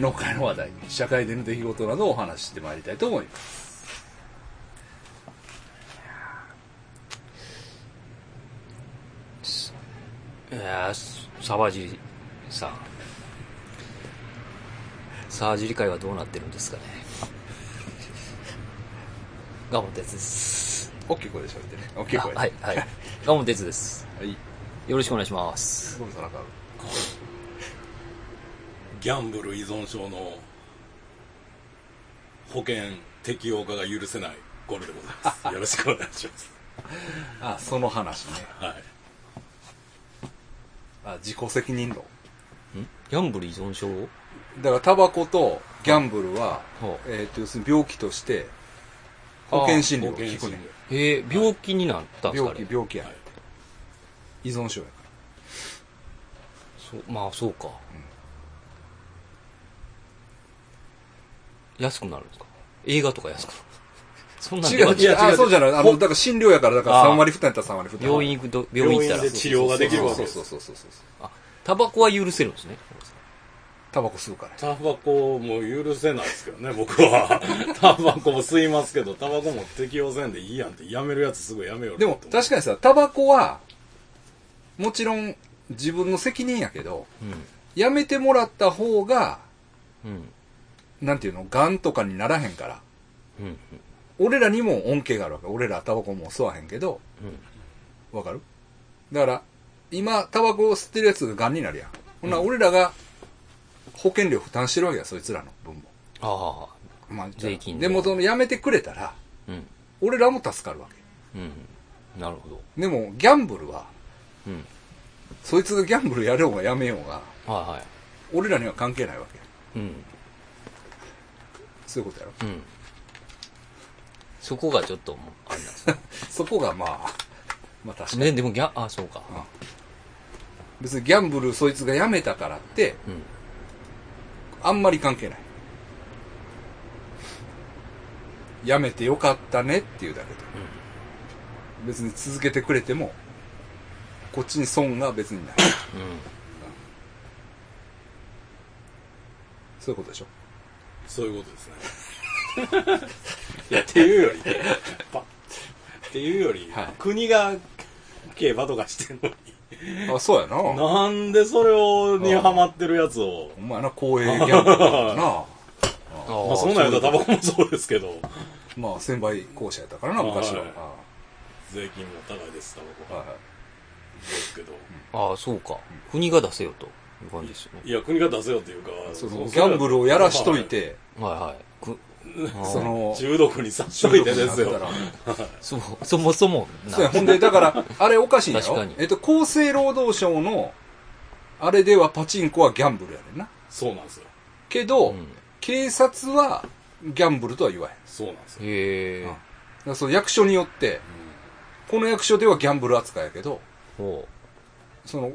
芸能界の話題、社会での出来事などをお話ししてまいりたいと思います。いやー、沢尻さん。沢尻会はどうなってるんですかね。ガモン哲です。大きい声で喋ってね。大きい声。はい、はい。ガモン哲です。はい。よろしくお願いします。ゴルさんなんかあるギャンブル依存症の保険適用化が許せないゴルでございます。よろしくお願いします。あ、その話ね。はい。あ、自己責任論。ん？ギャンブル依存症？だから、タバコとギャンブルは、はえっ、と、要するに病気として、保険診療を聞くねん。えー、病気になったんですか病気、ね病気や、はい依存症やかそうまあ、そうか。安くなるんですか？映画とか安く？な るそんなら。んでは違う違う、あ、そうじゃない。あの、だから診療やから、だからあ3割負担やったら3割負担。病院行くと、病院行ったら。治療ができるわけですそうそうそうそうそう。あ、タバコは許せるんですね？タバコ吸うから。タバコも許せないですけどね、僕は。タバコも吸いますけど、タバコも適用せんでいいやんって、やめるやつすぐやめようでも、確かにさ、タバコは、もちろん自分の責任やけど、やめてもらった方が、うん。うん。なんていうの、癌とかにならへんから。うん。うん。俺らにも恩恵があるわけ。俺らタバコも吸わへんけど、わかる？だから、今、タバコを吸ってるやつが癌になるやん。ほんなら俺らが保険料負担してるわけや、そいつらの分も。ああ。まあ、税金でも、その、やめてくれたら、うん。俺らも助かるわけ。うん。なるほど。でも、ギャンブルは、うん。そいつがギャンブルやろうがやめようが、はいはい。俺らには関係ないわけ。うん。そういうことやろ。うん。そこがちょっとあれなんですね。そこがまあ、まあ確かに。ね、でもギャ、あ、そうか。別にギャンブルそいつがやめたからって、うん。あんまり関係ない。やめてよかったねっていうだけで。別に続けてくれても、こっちに損が別にない。うん。そういうことでしょ。そういうことですね。いや、っていうより、パっていうより、はい国が競馬とかしてんのに、あ、そうやな。なんでそれを、にハマってるやつを、お前な、公営ギャンブルだな。あまあ、そんなんやったらタバコもそうですけど、まあ、専売公社やったからな、昔は。はいあ税金も高いです、タバコは。はいはいですけど、ああ、そうか。国が出せよという感じですよね。いや、国が出せよっていうか、そのギャンブルをやらしとい、て、はいはい。くその、中毒にさしといてですよそ、そもそもなそうや、ほんで、だから、あれおかしいんやろ確かにえっと、厚生労働省の、あれではパチンコはギャンブルやねんな。そうなんですよ。けど、うん警察はギャンブルとは言わへん。そうなんですよ。へえ。その役所によって、この役所ではギャンブル扱いやけど、ほその、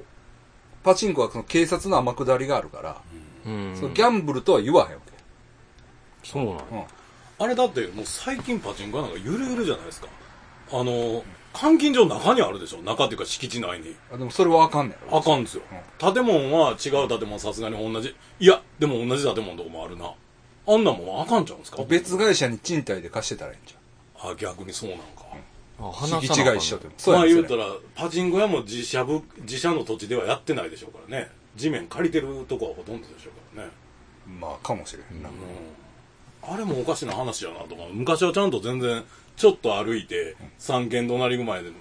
パチンコはその警察の天下りがあるから、う。うん。そのギャンブルとは言わへんわけ。そうなのうん。あれだってもう最近パチンコ屋なんかゆるゆるじゃないですか。あの、監禁所中にあるでしょ中っていうか敷地内に。あでもそれはあかんねんろあかんですよ。建物は違う建物さすがに同じ。いや、でも同じ建物のとこもあるな。あんなもんあかんちゃうんですか？別会社に賃貸で貸してたらいいんじあ、逆にそうなんか。敷地が一緒でも。そうまあ言うたら、パチンコ屋も自社部、自社の土地ではやってないでしょうからね。地面借りてるとこはほとんどでしょうからね。まあ、かもしれへんな。うんあれもおかしな話やなとか昔はちゃんと全然ちょっと歩いて三軒隣ぐまで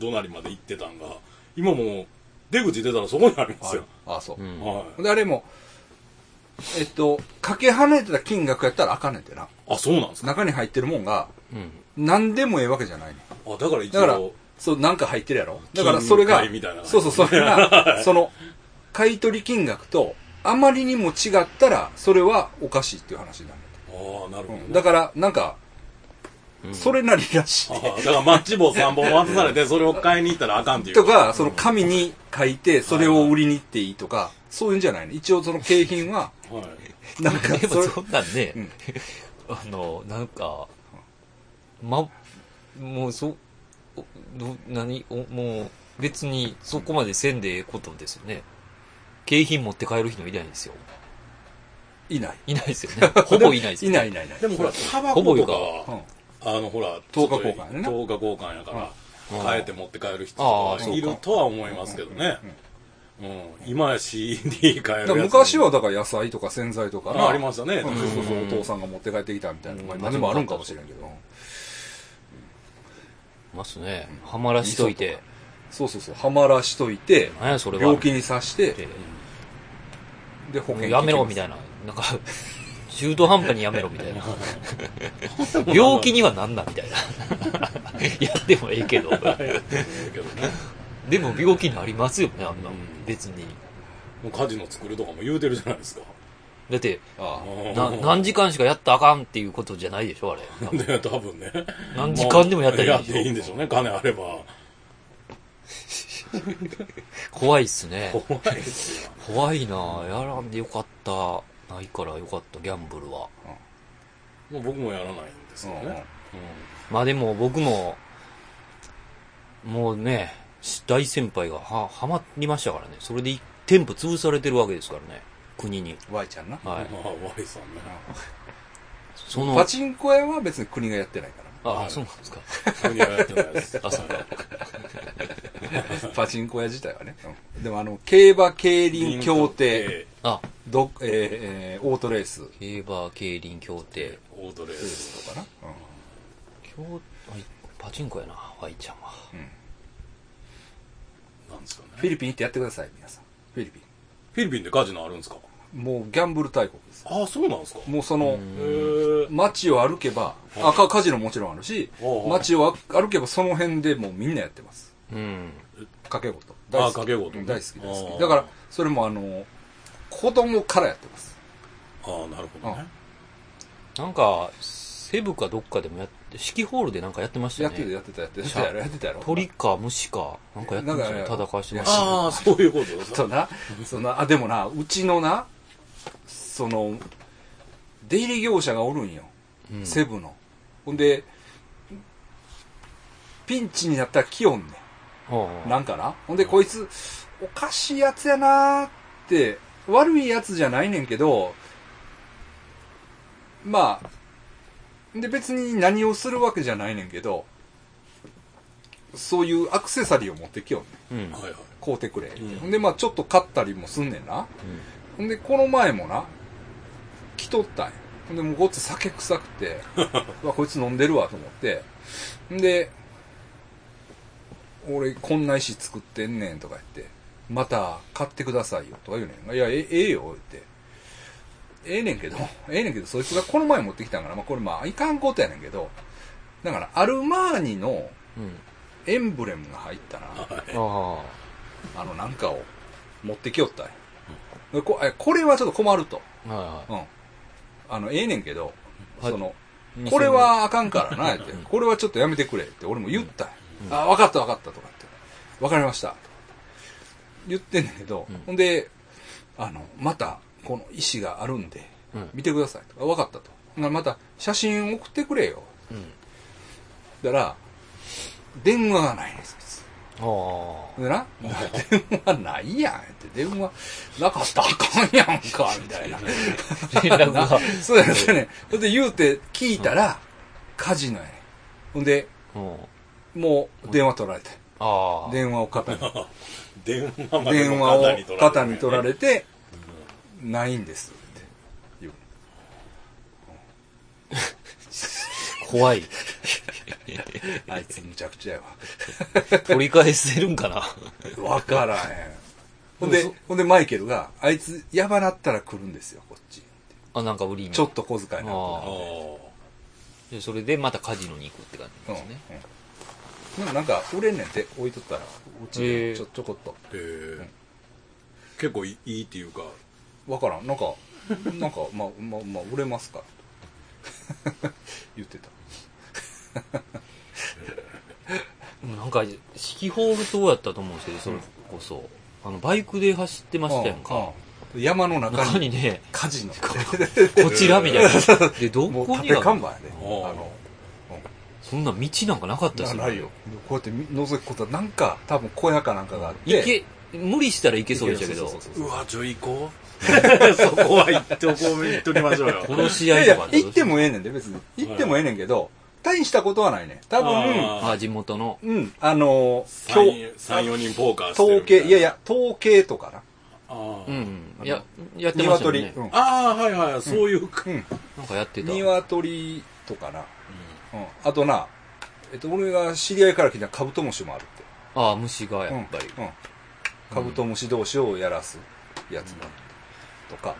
隣まで行ってたんが今もう出口出たらそこにありますよ、あ、そう。うん。はいで、あれも、えっと、かけ跳ねてた金額やったらあかんねんてな。あそうなんですか中に入ってるもんが、うん。何でもええわけじゃないねん。あだから一だから応、そう、なんか入ってるやろ。だからそれが金塊みたいな、そうそう、それが、その、買い取り金額と、あまりにも違ったら、それはおかしいっていう話になる。ああなるほど、ね。うん。だから、なんか、それなりらしい。だからマッチ棒3本渡されて、それを買いに行ったらあかんっていう。とか、その紙に書いて、それを売りに行っていいとか、そういうんじゃないの。一応その景品は、はい。なんかでそれ、もそんなんね、うん。あの、なんか、ま、もうそ、おど何？おもう別にそこまでせんでええことですよね。景品持って帰る人いないんですよ。いない。いないですよね。ほぼいないですよね。いないいないいない。でもほら、タバほぼいうかコとかうん、あのほら、10日交換やね10日交換やから、うん変えて持って帰る人とかいるとは思いますけどね。うん。今や CD 変える昔はだから野菜とか洗剤とかあありましたね。そうそうそう、お父さんが持って帰ってきたみたいなのが今でもあるんかもしれんけど。ますね。はまらしといて。そうそうそう、はまらしといて、何やそれは。病気にさして、でで、保険やめろみたいな。なんか、中途半端にやめろみたいな。病気にはなんなみたいな。やってもええけど。でも病気になりますよね、あんなうん。別に。もうカジノ作るとかも言うてるじゃないですか。だって、何時間しかやったらあかんっていうことじゃないでしょ、あれ。で、多分ね。何時間でもやったらいいやっでしょていいんでしょうね、金あれば。怖いっすね。怖いですよ。怖いなやらんでよかった。ないからよかった、ギャンブルは。もう僕もやらないんですあ、うんうん。まあでも僕も、もうね、大先輩がは、はまりましたからね。それで一店舗潰されてるわけですからね。国に。Y ちゃんな？はい。まあ、Y さんね。その、パチンコ屋は別に国がやってないから。あ、はいそうなんですか。国はやってないです。あ、そうか。パチンコ屋自体はね。うんでもあの、競馬競輪協定、あ、どえーえーオートレース競馬競輪協定。オートレース。とかな。協、はいパチンコやな、ワイちゃんは。なんですかね。フィリピン行ってやってください、皆さん。フィリピフィリピンでカジノあるんですか？ン。もうギャンブル大国です。ああ、そうなんですか？もうその、街を歩けば、あカカジノもちろんあるし街を歩けばその辺でもうみんなやってます。うん。掛け事。あ大好き掛け事大好き大好き。だから、それもあの、子供からやってます。ああ、なるほどね。なんか、セブかどっかでもやって、四季ホールでなんかやってましたよね。やってた、やってた、やってた。やってたやろ。鳥か虫か、なんかやってましたね。なんかね戦わしてましたね。ああ、そういうこと そうな、そな、あ、でもな、うちのな、その、出入り業者がおるんよ。うんセブの。ほんで、ピンチになったら来よんねん。なんかな？ほんで、こいつ、おかしいやつやなーって、悪いやつじゃないねんけど、まあ、で、別に何をするわけじゃないねんけど、そういうアクセサリーを持ってきよんねん。う。うん。はいはい。買うてくれ。うんほんで、まあちょっと買ったりもすんねんな。ほんで、この前もな、来とったんや。ほんで、もうごっつ酒臭くて、う わ、こいつ飲んでるわと思って。んで、俺、こんな石作ってんねんとか言って、また買ってくださいよとか言うねん。いや、えええよ、言って。ええねんけど、ええねんけど、そいつがこの前持ってきたんから、まあこれまあいかんことやねんけど、だから、アルマーニのうん。エンブレムが入ったな。ああの、なんかを持ってきよったんやでこえこれはちょっと困ると。あ。はうん。あの、ええねんけど、はいその、い。これはあかんからな、ってうん。これはちょっとやめてくれって俺も言った。あ、わかったわかったとかって。わかりました。言ってんねんけど、うんほんで、あの、また、この石があるんで、うん見てくださいと。あわかったと。また、写真送ってくれよ。うん。だから、電話がないねん、そいでな、電話ないやんって、電話なかったらあかんやんか、みたいな。そうやねそで言うて聞いたら、カジノやねんほんで、うん。もう電話取られて。ああ。電話を肩に。電話までも電話を肩に取らてれて、ないんですって言う。怖い。あいつむちゃくちゃや取り返せるんかな？わ。わからへん。ほんで、ほんでマイケルが、あいつやばなったら来るんですよ、こっち。あ、なんか売りに。ちょっと小遣いなくなるあああ。でそれでまたカジノに行くって感じうんですね。うん。でもなんか、売れんねんって置いとったら、うちでちょちょこっと。あへえ結構いいいっていうかわからん。なんか、なんか、まあ、まあ、まあ、売れますか？ら。言ってた。なんか、四季ホール島やったと思うんですけど、それこそ。あの、バイクで走ってましたやんか。うんうん山の中に中にね、火事の。こちらみたいな。で、どもうこに縦看は、板やで。あおうの、そんな道なんかなかったですなないよ。こうやって覗くことは、なんか、多分小屋かなんかがあって。行け、無理したらいけそうでしたけどそう、そうそうそううわ、ちょ、行こう。そこは行っておこう、行っときましょうよ。殺しいやいや合いとか、行ってもええねんで、別に。行ってもええねんけど、大したことはないね。多分、ああ、地元の。うん、あの、3、4人ポーカー統計、いやいや、統計とかな。あーうん。や、やってましたよ鶏。あー、はいはい、そういうか。うん。なんかやってた。鶏とかな。うん。あとな、えっと、俺が知り合いから聞いたカブトムシもあるって。ああ、虫がやっぱり。うん。うんカブトムシ同士をやらすやつだとか、うん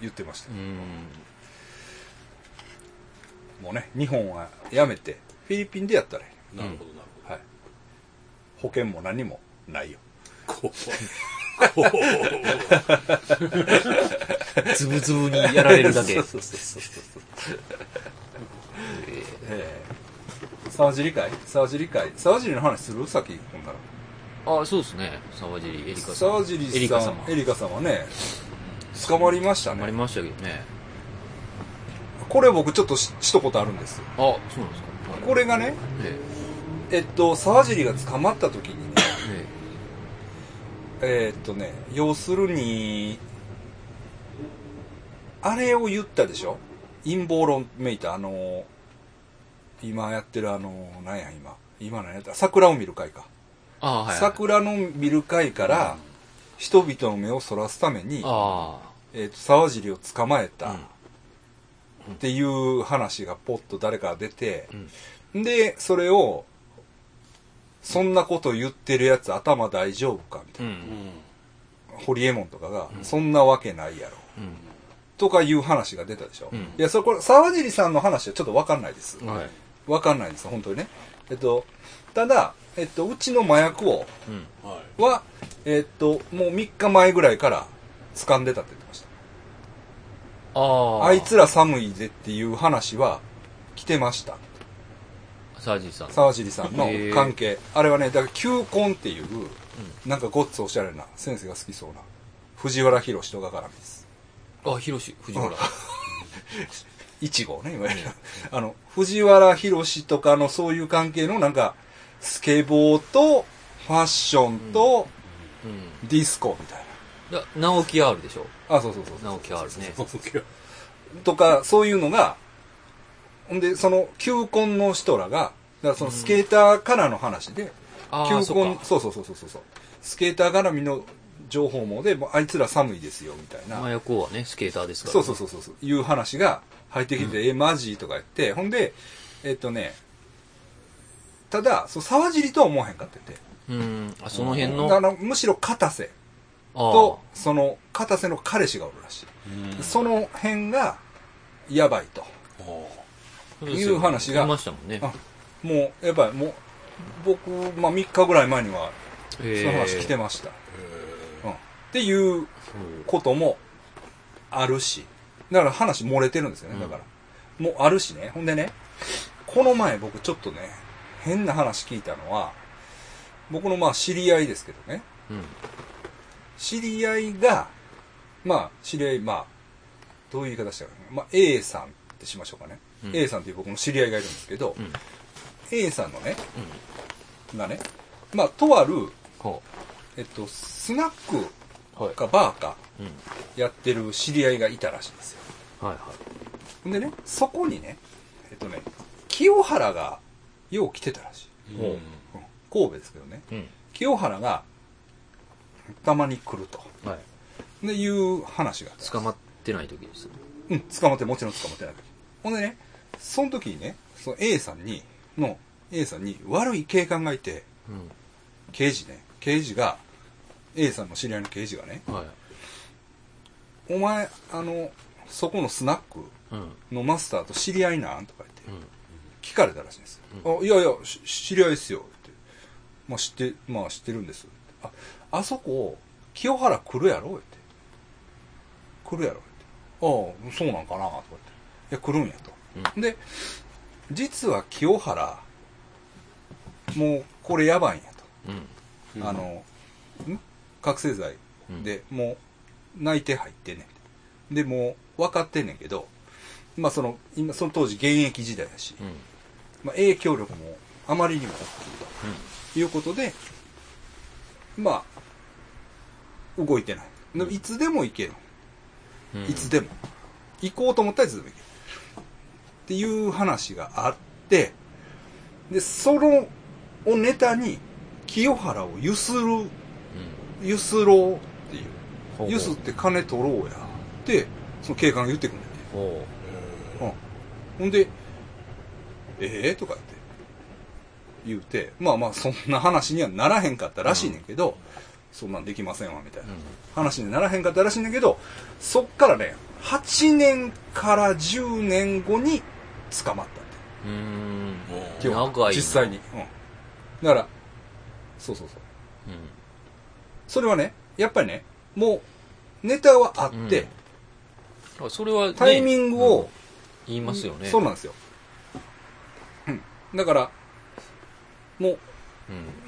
言ってましたよ。うん。もうね、日本はやめて、フィリピンでやったらいい。なるほど、なるはい。保険も何もないよ。ほど。こう。こつぶつぶにやられるだけ。そうそうそうそう。ええ沢尻会？沢尻会？沢尻の話する？さっき、ほんなら。あそうですね。沢尻エリカさん。沢尻さん、エリカ様。エリカ様ね、捕まりましたね。ありましたけどね。これ僕ちょっとししたことあるんです。あ、そうなんですか。はい。これがね、ええ。っと、沢尻が捕まった時にね、ええ。えーっとね、要するに、あれを言ったでしょ？陰謀論めいた、あの、今やってるあの、なんや今、今何やった？桜を見る会か。ああ、はい、はい。桜の見る会から、人々の目をそらすために、あえーっと、沢尻を捕まえた、うんっていう話がポッと誰かが出てあ。、うん。で、それを、そんなこと言ってるやつ頭大丈夫かみたいな。うん。ホリエモンとかが、そんなわけないやろ。とかいう話が出たでしょ。うんいや、それこれ、沢尻さんの話はちょっとわかんないです。うん。はい。わかんないです、本当にね。えっと、ただ、えっと、うちの麻薬王うん。はい。は、えっと、もう3日前ぐらいから掴んでたって言ってました。ああ。あいつら寒いぜっていう話は来てました。沢尻さん。沢尻さんの関係。あれはね、だから球根っていう、なんかごっつおしゃれな、先生が好きそうな、藤原宏とが絡みです。あ、広し、藤原。一号ね、いわゆる。あの、藤原宏とかのそういう関係のなんか、スケボーと、ファッションと、うん。ディスコみたいだ直樹 R でしょ？な。あ、そうそうそうそう。直樹 R ね。とか、そういうのが、ほんで、その、球根の人らが、だからそのスケーターからの話で、球ああ、そうそうそうそうそうそう。スケーター絡みの情報網で、もうあいつら寒いですよ、みたいな。麻薬王はね、スケーターですから、そうそうそうそうそう、いう話が入ってきて、え、マジ？とか言って、ほんで、えっとね、ただ、そう沢尻とは思わへんかってて。う。うん。あ、その辺の？あの、むしろ片瀬あと、その、片瀬の彼氏がおるらしい。うんその辺が、やばいと。あ。いう話がありましたもんね。あもう、やっぱりもう、僕、まあ3日ぐらい前には、そへの話来てました。うん。っていうこともあるし、だから話漏れてるんですよね、だから。もうあるしね。ほんでね、この前僕ちょっとね、変な話聞いたのは、僕のまあ知り合いですけどね、うん。知り合いが、まあ知り合い、まあ、どういう言い方したかな、まあ A さんってしましょうかね。うん A さんっていう僕の知り合いがいるんですけど、うん。A さんのね、うん。がね、まあとある、ほえっと、スナック。かバーかうん。やってる知り合いがいたらしいんですよ。はいはほんでね、そこにね、えっとね、清原がよう来てたらしい。ほううん神戸ですけどね。清原がたまに来ると。はい。で、いう話があった。捕まってない時です。うん、捕まって、もちろん捕まってない時。ほんでね、その時にね、その A さんに、の、A さんに悪い警官がいて、うん。刑事ね、刑事が、A さんの知り合いの刑事がね、はい。お前、あの、そこのスナックうん。のマスターと知り合いなんとか言って、うん。聞かれたらしいんですよ。あいやいや、し知り合いですよ。って。まあ知って、まあ知ってるんです。あ、あそこ、清原来るやろって。来るやろって。ああ、そうなんかなとか言って。いや、来るんやと。で、実は清原、もうこれやばいんやうん。と。あの、ん？覚醒剤で、もう内定入ってんねん。で、もう分かってんねんけど、まあその、今、その当時現役時代やし、うん。まあ影響力もあまりにも大きいということで、まあ、動いてない。でもいつでも行ける。うん。いつでも。行こうと思ったらいつでも行ける。っていう話があって、で、その、をネタに、清原をゆする、うん。ゆすろうっていう。ゆすって金取ろうや。って、その警官が言ってくるんだよね。ほうん。ほんで、ええとか言って、言うて、まあまあそんな話にはならへんかったらしいねんけど、そんなんできませんわ、みたいなう。うん。話にならへんかったらしいねんけど、そっからね、8年から10年後に捕まったって。うーん。実際に。うん。だから、そうそうそう。うん。それはね、やっぱりね、もう、ネタはあって、あそれは、ね、タイミングをうん言いますよね。そうなんですよ。うん。だから、もう、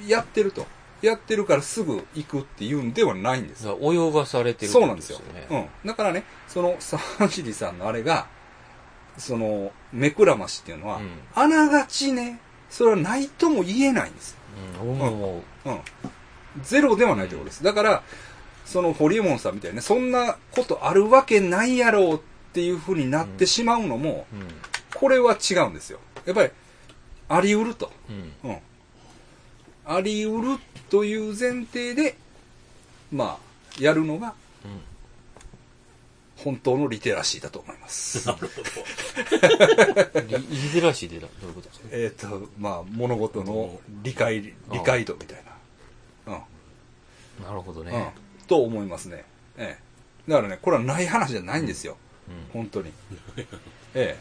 うん。やってると。やってるからすぐ行くっていうんではないんです泳がされてるってことそうなんですよ。ね。うん。だからね、その、沢尻さんのあれが、その、目くらましっていうのは、うんあながちね、それはないとも言えないんです。うん。もうん。ゼロではないということです。だから、そのホリエモンさんみたいにね、そんなことあるわけないやろうっていうふうになってしまうのも、う、うん。これは違うんですよ。やっぱり、あり得ると。うん。うん。あり得るという前提で、まあ、やるのがうん。本当のリテラシーだと思います。なるほ リリテラシーでだどういうことですか？えっと、まあ、物事の理解、理解度みたいな。うん。なるほどね。うん。と思いますね。ええ。だからね、これはない話じゃないんですよ。うん。本当に。ええ。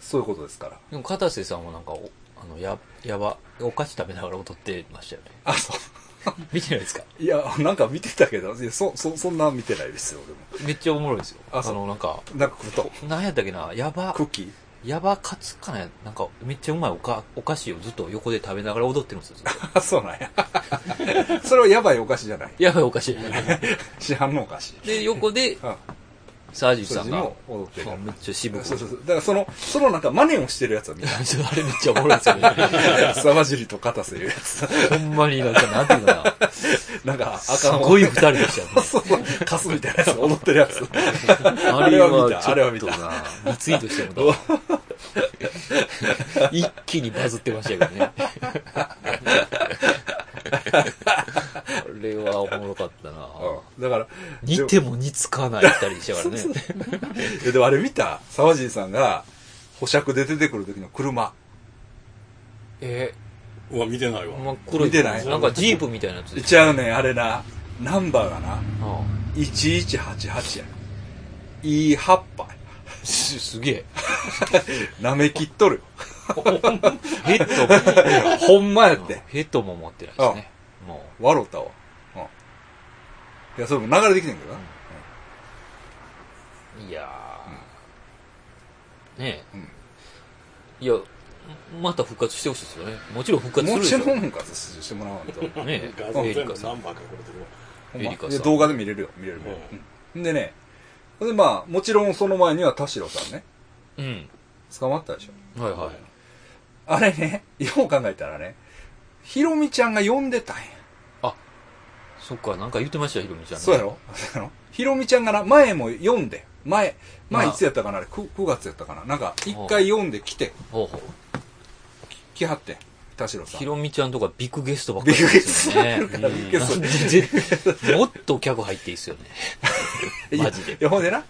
そういうことですから。でも、片瀬さんはなんか、おあの、や、やば、お菓子食べながら踊ってましたよね。あ、そう。見てないですか？いや、なんか見てたけど、いやそ、そ、そんな見てないですよ、でも。めっちゃおもろいですよ。あそうの、なんか、なんか食うと。なんやったっけな、やばク、ッキーやばカツかな？なんか、めっちゃうまいおかお菓子をずっと横で食べながら踊ってるんですよ。あ、そうなんや。それはやばいお菓子じゃない。やばいお菓子。市販のお菓子。で、横で、うん。サージュさんが、も踊ってるめっちゃ渋く。そうそうそう。だからその、そのなんか真似をしてるやつは見た。あれめっちゃおもろいですよね。沢尻と片瀬いうやつ。ほんまになんか、なんていうのかな。なんか、あすかんわごい二人でしたよね。そうそう。カスみたいなやつ踊ってるやつ。あれは見たあれは見たリツイートしてもら一気にバズってましたけどね。あれはおもろかったな。うんだから、似ても似つかない二人でしたからね。ででもあれ見た沢尻さんが、保釈で出てくる時の車。え？うわ、見てないわ。真っ黒い。見てない？なんかジープみたいなやつ。ちゃうねん、あれな。ナンバーがな、あ1188や。いい葉っぱ。あすすげえ。舐めきっとるよ。ヘッドも、ほんまやって。ヘッドも持ってないですね。も笑ったわ。うん。いや、それも流れてきてんけどな。う、いやー、ねうんえ。いや、また復活してほしいですよね。もちろん復活するもでしょ。ちろん復活してもらわんと。ねえ。画像全部ナンバー書かれてるんまエリカさんいや動画で見れるよ、見れるよ。うんでね、で、まあ、もちろんその前には田代さんね、うん。捕まったでしょ。はいはい。あれね、よう考えたらね、ひろみちゃんが呼んでたんや。そっか、なんか言ってましたよ、ひろみちゃんね。そうやろ？そうやろ？ひろみちゃんがな、前も読んで、前、前まあいつやったかなあれ、9, 9月やったかななんか、一回読んで来て、ほうほう。来はってん、田代さんひ。ろみちゃんとかビッグゲストばっかりビッグゲストね。ビッグゲストなんでぜもっと客入っていいっすよね。マジでい。や、ほんでな。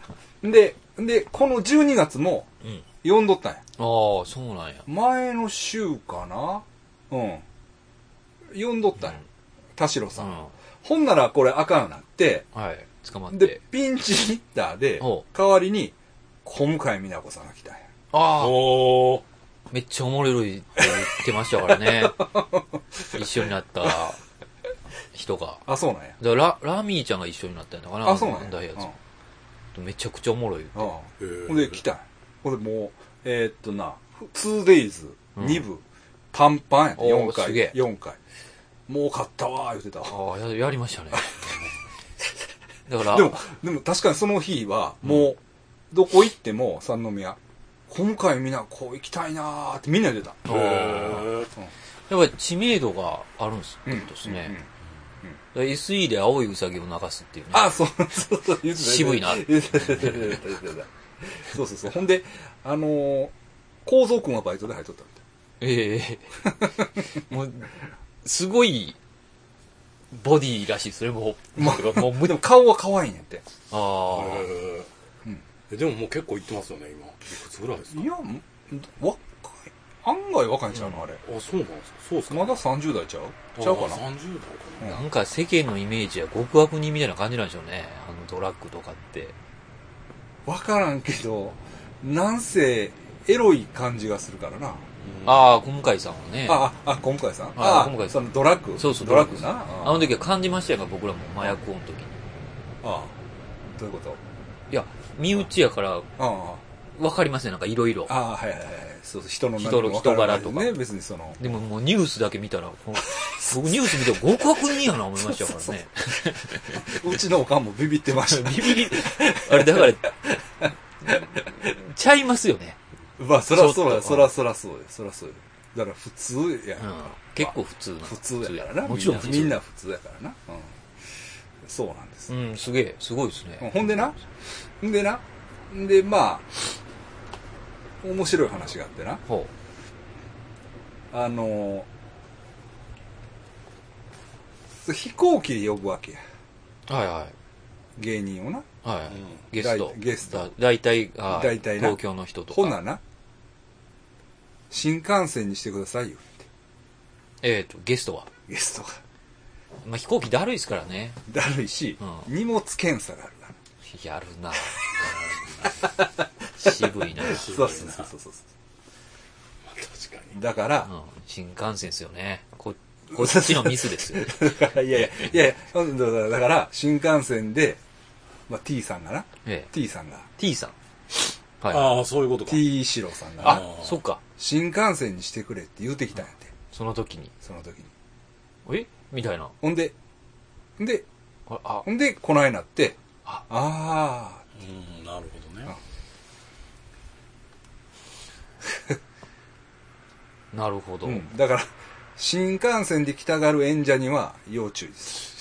で、で、この12月もうん。読んどったんや。ああ、そうなんや。前の週かな？うん。読んどったんや。田代さん。うほんならこれあかんなって、ん。はい。捕まっでて。、ピンチヒッターでほ、代わりに、小向井美奈子さんが来たんや。ああ、おー。めっちゃおもろいって言ってましたからね。一緒になった人が。あ、そうなんや。だからララミーちゃんが一緒になったんだかな。あ、そうなんや。めちゃくちゃおもろい。うんへーほんで来たんやほんでもう、えーっとな、2days、2部、パンパンやね、4回。おーすげえ4回。もう買ったわー言ってたわ。ああ、ややりましたね。だから、でも、でも確かにその日は、もう、どこ行っても、三宮、今回みんなこう行きたいなーってみんな言ってた。へやっぱり知名度があるんですうんですね。うんうん SE で青いウサギを流すっていうね。あ、そう、そうそう。渋いな そうそうそう。ほんで、あのー、構造君はバイトで入っとったみええもう、すごい、ボディらしい、それも。まあもうたいな。でも顔は可愛いんやって。ああ。えうんえでももう結構いってますよね、今。いくつぐらいですか？いや、ん若い。案外若いんちゃうの、あれ。あ、そうなんですか？そうですか？まだ30代ちゃう？ちゃうかな？あ30代かうんなんか世間のイメージは極悪人みたいな感じなんでしょうね。あのドラッグとかって。わからんけど、なんせ、エロい感じがするからな。な。ああ、今回さんはね。あ、あ、あ、今回さん？ああ今回さんそのドラッグそうそうドラッグな。あの時は感じましたよ、僕らも麻薬王の時に。ああどういうこと？いや、身内やから、ああわかりますね、なんかいろいろ。ああ、はいはいはい。そうそう、人の人の人柄とかね、別にその。でももうニュースだけ見たら、僕ニュース見て極悪人やな思いましたからね。うちのおかんもビビってました。ビビり、あれだから、ちゃいますよね。まあ、そらそうだ、ちょっとそらそらそうよ、そらそうよ。だから普通や。結構普通な。普通やからな。もちろん。みんな普通やからな。うん。そうなんです。うん、すげえ、すごいですね。ほんでな、んでな、んで、まあ、面白い話があってな、ほあの飛行機で呼ぶわけや。う。はいはい。芸人をな。はい。うんゲストだ。ゲストだ大体、あ大体な東京の人とか。ほなな、新幹線にしてくださいよって、えっ、と、ゲストは？ゲストが。まあ、飛行機だるいですからね。だるいし、う荷物検査があるから。やるな 渋いな。うん。そうそうそうそうそう。確かに。だから、新幹線ですよね。こ、こっちのミスですよ。いやいや、いやいや、うんだからだから、新幹線で、まあ、T さんがな、ええ。T さんが、T さん。はい。ああ、そういうことか。T 四郎さんがあそっか。新幹線にしてくれって言うてきたんやて、その時に。その時に。え？みたいな。ほんで、んで、ほんで、こないなって、ああうん、なるほどね。なるほあ、ど。うん。だから、新幹線で来たがる演者には要注意です。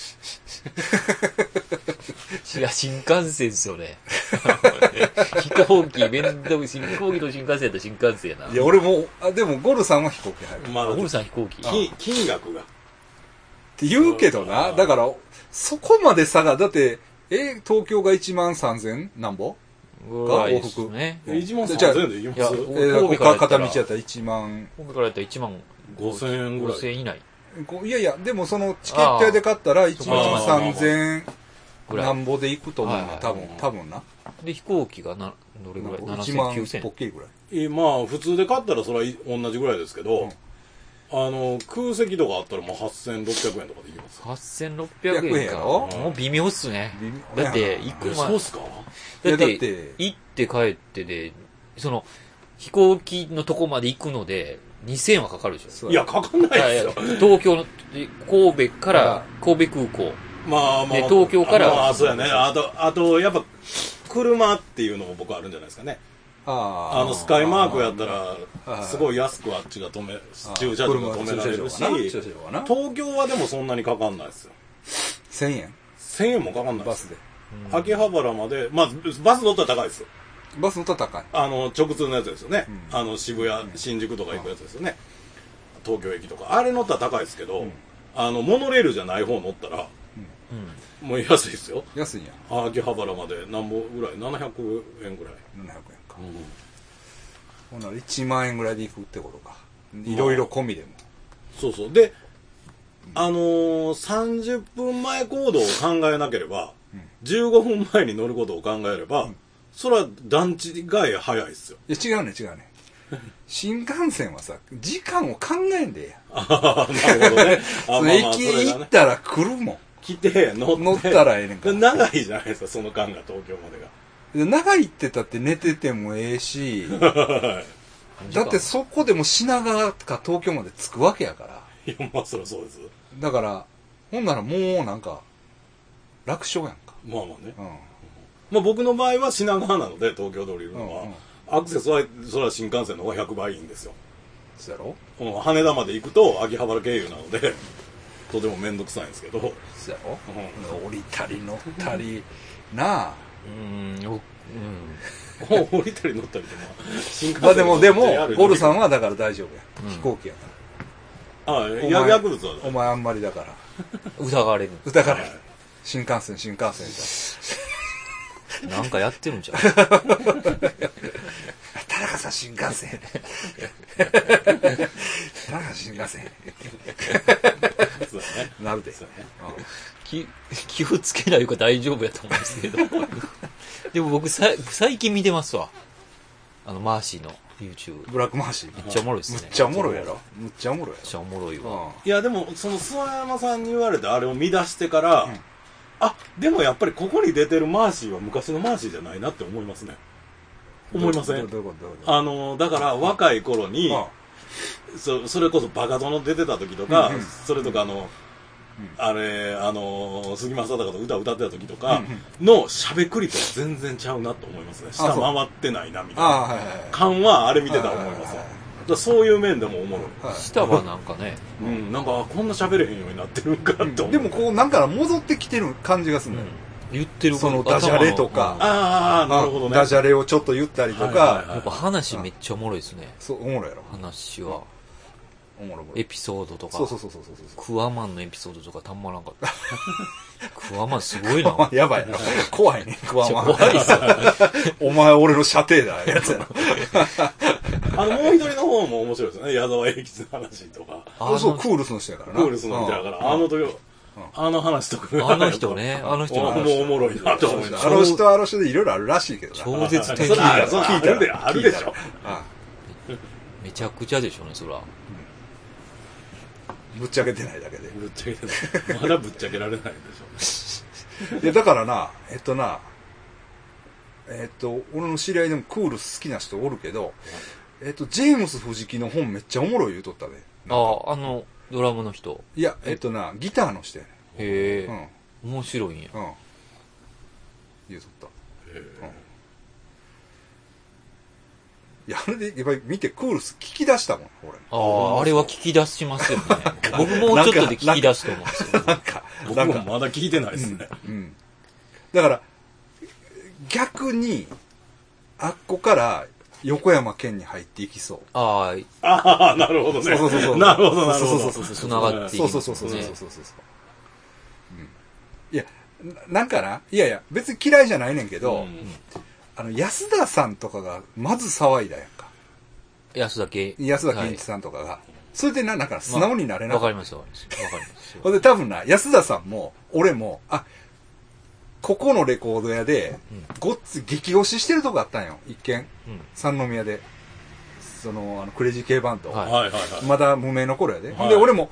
いや、新幹線ですよね。飛行機、面倒く飛行機と新幹線やったら新幹線やな。いや、俺も、あ、でも、ゴルさんは飛行機入る。っまあ、ゴルさん飛行機。金金額が。て言うけどな、だから、そこまで差が、だって、え、東京が1万3000何ぼ？ぐらいですね。うん1万じゃあ3000円でいきますえ片道やったら1万、今回からやったら1万5000円ぐらい5000円以内いやいや、でもそのチケット屋で買ったら1万あー3000ぐらい。なんぼで行くと思うはいはい、ね多分、多分な。で、飛行機がな、どれぐらい？1 ?7000、万9000ポッキリぐらい。えまあ、普通で買ったらそれは同じぐらいですけど、うんあの、空席とかあったらもう8600円とかでいきます。8600 100円円か。やろ？もう微妙っすね。だって、行くえ前そうっすか？だって、だって行って帰ってで、その、飛行機のとこまで行くので、2000円はかかるでしょ。いや、かかんないですよ。東京の、神戸から、神戸空港。まあまあ。で東京からまあ、そうやね。あと、あと、やっぱ、車っていうのも僕あるんじゃないですかね。あの、スカイマークやったはら、いすごい安くあっちが止め、駐車場が止められるし、東京はでもそんなにかかんないですよ。1000円1000円もかかんないですバスで。秋葉原まで、まあ、バス乗ったら高いですよ。バス乗ったら高い。あの、直通のやつですよね。うんあの、渋谷、新宿とか行くやつですよね。東京駅とか。あれ乗ったら高いですけど、うんあの、モノレールじゃない方乗ったら、うん。もう安いですよ。安いんや。秋葉原まで何ぼぐらい ?700 円ぐらい。700円か。ほんなら1万円ぐらいで行くってことか。いろいろ込みでも。そうそう。で、あのー、30分前行動を考えなければ、15分前に乗ることを考えれば、それは団地外早いですよ。いや、違うね、違うね。新幹線はさ、時間を考えんでや。ああ、なるほどね。あ その駅行ったら来るもん。来て、乗。乗ったらええねんから。長いじゃないですか、その間が東京までが。で長いってたって寝ててもええし、だってそこでも品川か東京まで着くわけやから。いや、まあそりゃそうです。だから、ほんならもうなんか、楽勝やんか。まあまあね。うん。まあ僕の場合は品川なので、東京で降りるのは、うんうんアクセスは、それは新幹線の方が100倍いいんですよ。そうやろ？この羽田まで行くと秋葉原経由なので、とても面倒くさいんですけど、そうやろ？う降りたり乗ったり、なあ。うん、おうん。降りたり乗ったり とまあ、新幹線まあでも、でもゴルさんはだから大丈夫や。うん飛行機やから。ああ、お前や薬物はお前あんまりだから。疑われる。だから、新幹線、新幹線じなんかやってるんじゃん。ゃん。田中さん新幹線。田中新幹線。そうだね。なるで。そうだね。気、気をつけないか大丈夫やと思うんですけど。でも僕さ、最近見てますわ。あの、マーシーの YouTube。ブラックマーシー。めっちゃおもろいですね。むっちゃおもろいやろ。むっちゃおもろいやめっちゃおもろいわ。ろ。いや、でも、その諏訪山さんに言われてあれを見出してから、んあ、でもやっぱりここに出てるマーシーは昔のマーシーじゃないなって思いますね。思いません？あの、だから若い頃に、あそそれこそバカ殿出てた時とか、うんうん。それとかあの、あれ、あの、杉正孝と歌歌ってた時とかうんの喋くりと全然ちゃうなと思いますね。下回ってないな、みたいな。はいは。感はあれ見てたら思いますよだそういう面でもおもろい。はい下はなんかね、うん、なんか、あこんな喋れへんようになってるんかって思う。でもこう、なんか戻ってきてる感じがするうんのよ。言ってるそのダジャレとかああ、なるほどね。ダジャレをちょっと言ったりとはいはいはいか、やっぱ話めっちゃおもろいですね。そう、おもろいやろ。話は。エピソードとか。そうそうそうそうそうそう。クワマンのエピソードとかたまらんかった。クワマンすごいな。やばいな。怖いね、クワマン。怖いっすよ。お前俺の射程だ、やつやろ。あの、もう一人の方も面白いですね。矢沢永吉の話とか。あそう、のクールスの人やからな。クールスの人やから、うんあの時、あの話とか。あの人ねあの人もうおもろいなと思いあの人はあの人でいろいろあるらしいけどな。超絶ら。的聞いたらあるで、あるでしょ。あめちゃくちゃでしょうね、そら。ぶっちゃけてないだけで。ぶっちゃけない。まだぶっちゃけられないでしで、だからな、えっとな、えっと、俺の知り合いでもクールス好きな人おるけど、えっと、ジェームス藤木の本めっちゃおもろい言うとったで。ああ、あの、ドラムの人。いや、えっとな、ギターの人やね。へうん。え、面白いんや。うん。言うとった。ょ。へいや、あれで、やっぱり見てクールス聞き出したもん、俺。ああ、あれは聞き出しますよね。僕もうちょっとで聞き出すと思うんですよ。なんか、僕もまだ聞いてないですね。うん。だから、逆に、あっこから横山県に入っていきそう。ああ、なるほどね。そうそうそうそう なるほど、なるほど。そうそうそうそう繋がっていきそうそうそうそうそうそうそう。うん。いや、ななんかな、いやいや、別に嫌いじゃないねんけど、うんあの、安田さんとかが、まず騒いだやんか。安田圭。安田健一さんとかが。それでな、なんか素直になれなかった。わかりますわかります。わかりますよ。ほんで多分な、安田さんも、俺も、あ、ここのレコード屋で、ごっつ激推ししてるとこあったんよ。一見。うん。三宮で。その、あの、クレイジー系バンド。はいはいはいはい。まだ無名の頃やで。ほんで、はい俺も、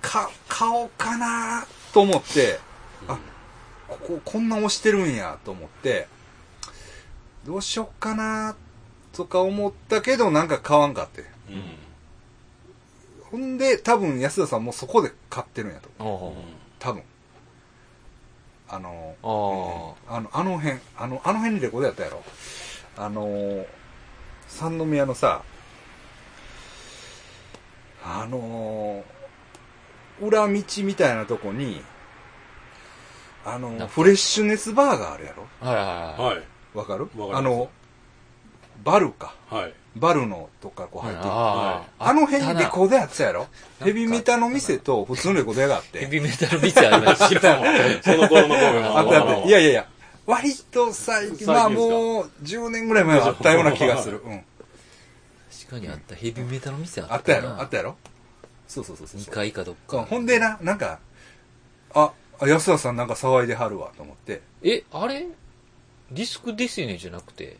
か、買おうかなと思って、あ、ここ、こんな推してるんやと思って、どうしよっかなとか思ったけど、なんか買わんかって。うんほんで、多分安田さんもそこで買ってるんやと。あ多分。あの、あ。ああの、あの辺、あの、あの辺にレコードやったやろ。あの、三宮のさ、あの、裏道みたいなとこに、あの、フレッシュネスバーがあるやろ。あ。はいはいはい。はい。わかる？あの、バルか。はい。バルのとこからこう入っていくああ。あの辺にレコーードやってたやろ？かヘビメタの店と普通のレコード屋があって。ヘビメタルビツありました。その頃の声が。あったあった。いやいやいや、割と最近、まあもう10年ぐらい前はあったような気がする。うん。確かにあった。ヘビメタの店あった。あったやろあったやろ？そうそうそうそう。2階かどっうんか。ほんでな、なんか、あ、あ安田さんなんか騒いではるわと思って。え、あれ？ディスクディスネじゃなくて、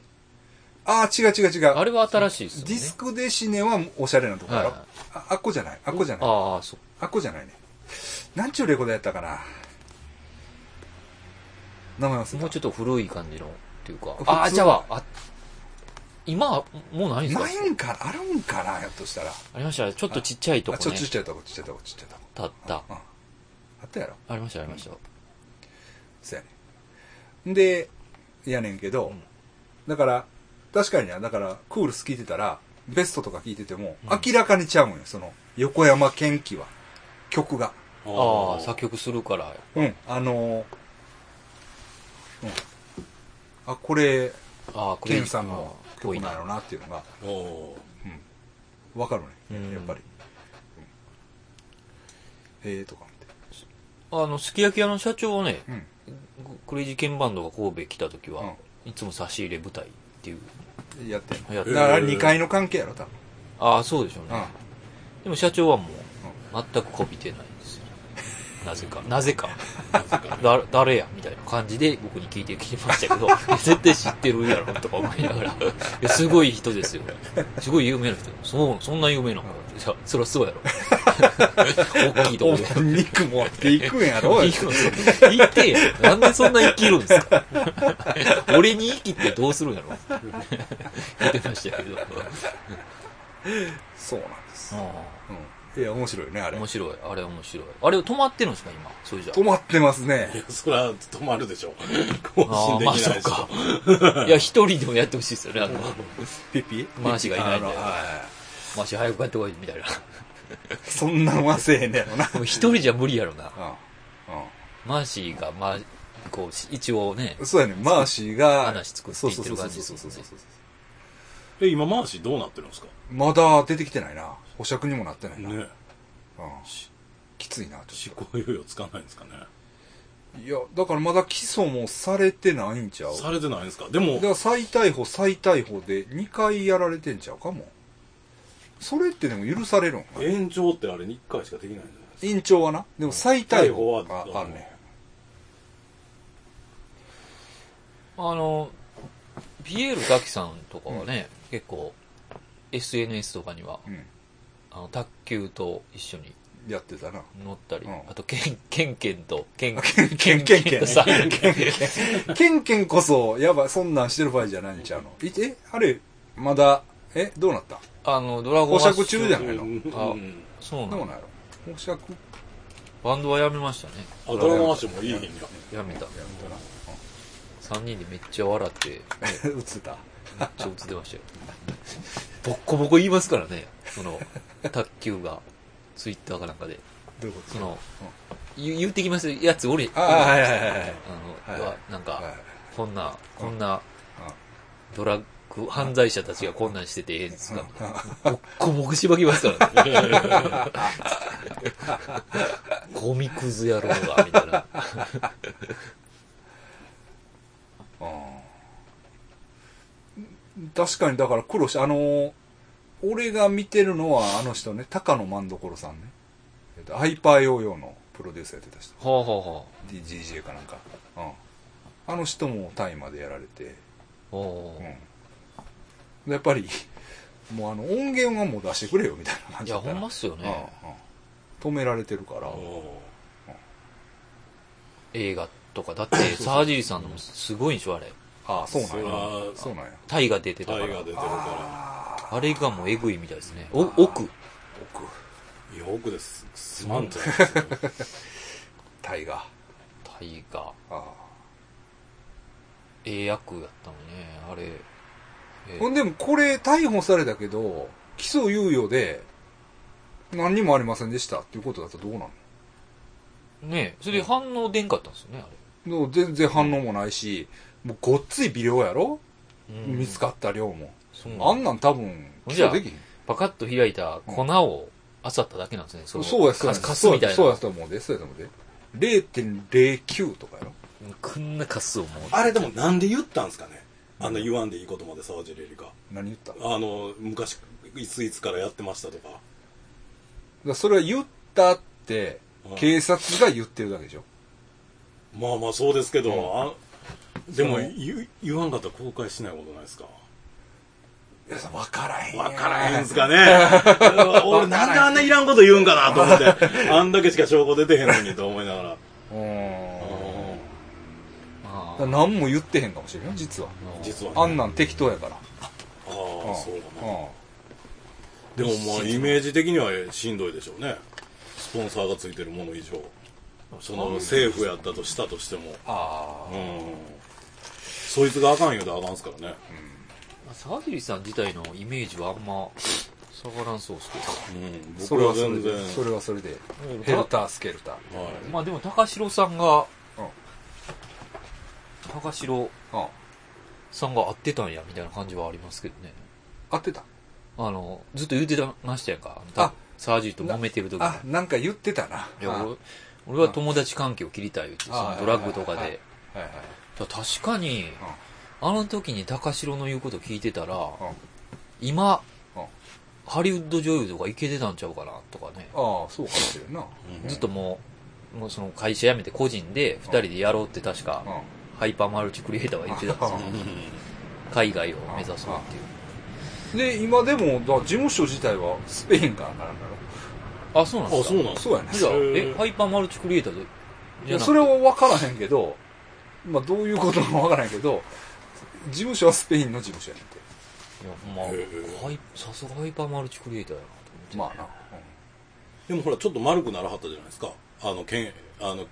ああ、違う違う違う。あれは新しいですよね。ディスクデシネはおしゃれなとこやろ、はいはいあ、あっこじゃないあっこじゃないああ、そあっこじゃないね。なんちゅうレコードやったかな名前忘れた。もうちょっと古い感じの。っていうか普。通あ、じゃあ、あ、今、もうないんですか？ないんかなあるんかなひょっとしたら。ありました？ね。ちょっとちっちゃいとあ、こねちょっとちっ。ちゃいとこ、ちっちゃいとこ、ちっちゃいとこ。たった。あったやろありました、ありました。そうやねん。で、やねんけど、だから、確かにな、だから、クールス聞いてたら、ベストとか聞いてても、うん明らかにちゃうんよ、その、横山健貴は。曲が。ああ、作曲するから。うん、あのーうん。あ、これ、ああ、こケンさんのあーぽいな曲な。のなっていうのが、おおわかるね、うんやっぱり。うんええとかあの、すき焼き屋の社長はね、思って。クレイジーケンバンドが神戸来た時は、ういつも差し入れ舞台っていう。うん。やってんの？やってだからへー2階の関係やろ、多分。ああ、そうでしょうね。うん。でも社長はもう、全くこびてない。なぜか。なぜか。だ、誰やみたいな感じで僕に聞いてきてましたけど、絶対知ってるやろとか思いながら、すごい人ですよ。すごい有名な人。そう、そんな有名なのか。いや、そりゃそうやろ。大きいとこで。お肉持っていくんやろいいよ言ってよ。なんでそんな生きるんですか？俺に生きてどうするんやろ？言ってましたけど。そうなんです。あうん。いや、面白いね、ああれ。面白い。あれ面白い。あれ止まってるんですか今？それじゃ。止まってますいね。やそりゃ止まるでしょ 更ああ、新できないうでしょか。いや、一人でもやってほしいですよね。あの、ピピマーシがいないんでマシ早く帰ってこい、みたいな。いそんなんはせえへんねやろな。一人じゃ無理やろな。うマーシーが、まあ、こう、一応ねん。、そうやね、マーシーが。話作っていってる感じそうそうそうそうそうえ今回しどうなってるんですか？まだ出てきてないな。保釈にもなってないな。うん。ねきついな、ちょっ執行猶予つかないんですかねと。いや、だからまだ起訴もされてないんちゃう？されてないんですか？でもだから再逮捕、再逮捕で2回やられてんちゃうかも。それってでも許されるん延長ってあれに1回しかできないんじゃないですか？延長はな？でも再逮捕逮捕はがあるね。あの、ピエール滝さんとかはね、結構、SNS とかには、うん。あの、卓球と一緒にやってたな。乗ったり、うんあと、ケン、ケンケンと、ケンケンケンケンケンケンケンこそ、やばい、そんなんしてる場合じゃないんちゃうの？いえ、あれ、まだ、え、どうなった？あの、ドラゴン保釈中じゃないの？うんあうんそうなのどうなんやろ？保釈？バンドはやめましたね。あドラゴンアッシュもいいんややめた。や3人でめっちゃ笑って、ね、めたな。映った。めっちゃ映ってましたよ。ボッコボコ言いますからね。その、卓球が、ツイッターかなんかで。どういうこと？その、言う言ってきますやつおり、ああ、はいはいはいはい。あの、はいはなんか、はいこんな、こんなうん。ドラッグ、犯罪者たちがこんなんしててええんですか？うん。ボッコボコしばきますからね。ゴミクズ野郎が、みたいな。うん確かに、だから苦労し、あのー俺が見てるのはあの人ね、高野万所さんね。えっとハイパーヨーヨーのプロデューサーやってた人。はあはあは DJ かなんか。うん。あの人も大麻でやられて。あ。おーうん。でやっぱり、もうあの音源はもう出してくれよみたいな感いや、じだったらほんまっすよね。うんうん止められてるから。お映画とか。だって、沢尻さんのもすごいんでしょ、あれ。ああ、そうなんやそうなんや。タイが出てたから。タイが出てるかあれがもうエグいみたいですね。お、奥。奥。らいや奥ですすまんと タイが。タイが、ああ。ええ役やったのね、あれ。えほんでもこれ逮捕されたけど、起訴猶予で何にもありませんでしたっていうことだとどうなの？ねそれで反応出んかったんですよね、あでも全然反応もないし、もうごっつい微量やろ、れ。見つかった量も。そうあんなん多分、起じゃできひん。パカッと開いた粉を漁っただけなんですね。そうのや、そうや。かかすみたいな。そうやと思うで、そうやと思うで。0.09とかやろ？こんなカスをもう。あれでもなんで言ったんですかね？あんな言わんでいいことまで沢尻エリカ何言った？あの昔いついつからやってましたとからそれは言ったってうん、警察が言ってるだけでしょ。まあまあそうですけど、うんあでも言言わんかったら公開しないことないですか？いや、わからへんや分からへんすかね 俺なんであんないらんこと言うんかなと思って あんだけしか証拠出てへんのにと思いながらうーん。何も言ってへんかもしれんよ、実は。実は、あんなん適当やから。ああ、そうだな。うでもまあ、イメージ的にはしんどいでしょうね。スポンサーがついてるもの以上。その政府やったとしたとしても。ああ。うん。そいつがあかん言うとあかんすからね。沢尻さん自体のイメージはあんま下がらんそうですけうん。そ僕はれはそれで、全然。それはそれで、ど。ヘルター、スケルター。はい。まあでも高城さんが、うん高城うん。さんが会ってたんやみたいな感じはありますけどね。合ってた？あの、ずっと言ってましたやんか。あ沢尻と揉めてる時に。あ、なんか言ってたな。いやあ俺俺は友達関係を切りたい言って、そあのドラッグとかで。確かに、あの時に高城の言うこと聞いてたら、うん。今うん、ハリウッド女優とかいけてたんちゃうかなとかね。ああ、そうかもしれんな。ずっともう、もうその会社辞めて個人で二人でやろうって確か、うん。ハイパーマルチクリエイターは言ってたんですよ。海外を目指そうっていう。で、今でも、だ事務所自体はスペインからなんだあ、そうなんですあ、かそうなんろ。そうやね。じゃあ、え、ハイパーマルチクリエイターでいや、それは分からへんけど、まあ、どういうことか分からへんけど、事務所はスペインの事務所やねんて。いや、まあ、ハイさすがハイパーマルチクリエイターやなと思って。まあな。でもほら、ちょっと丸くならはったじゃないですか。あの、けん、あの、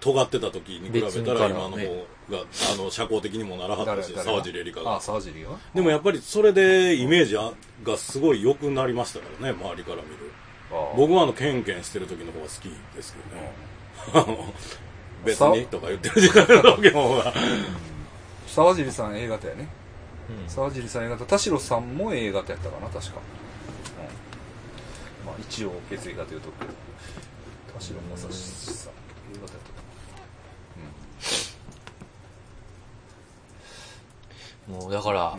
尖ってた時に比べ別にたら今の方ねが、あの、社交的にもならはったし、誰沢尻エリカがああ、。沢尻が？でもやっぱりそれでイメージがすごい良くなりましたからね、周りから見る。僕はあの、ケンケンしてる時の方が好きですけどね。あの、別にとか言ってる時間の時の方が。沢尻さん A 型やね。うん沢尻さん A 型、田代さんも A 型やったかな、確か。うん、まあ一応血液型言うとくけど、田代正史さん、A 型やったかもうだから、な。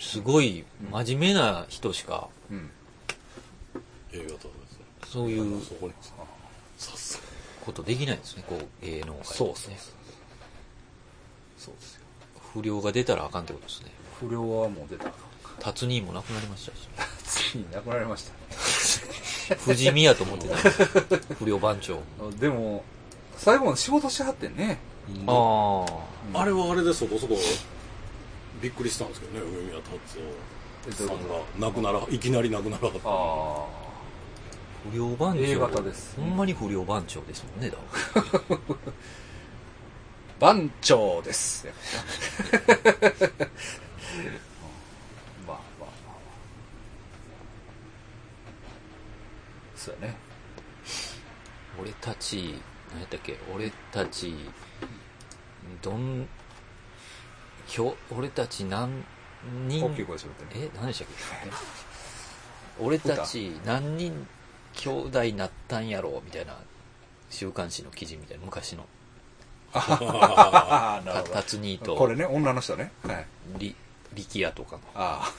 すごい真面目な人しか、うん。うん。A 型ですね。そういうそこに。さすが。ことできないんですね、こう、芸能界で、ね。そうそうそう。そうですよ。不良が出たらあかんってことですね。不良はもう出た。達人もなくなりましたし、ついに亡くなりました。不死身やと思ってたんです不良番長。でも、最後まで仕事しはってんね。ああ。あれはあれでそこそこびっくりしたんですけどね、上宮達え夫さんが亡くなら、いきなり亡くならはった。あ不良番長。A 型ですほんまに不良番長ですもんね、だ。番長です。まあまあまあまあ。そうやね。俺たち、何やったっけ？俺たち、どん、俺たち何人？え、何でしたっけ？俺たち何人兄弟なったんやろみたいな週刊誌の記事みたいな昔のああ、な兄ど。これとね、女の人ね。はい。り力也とかのあ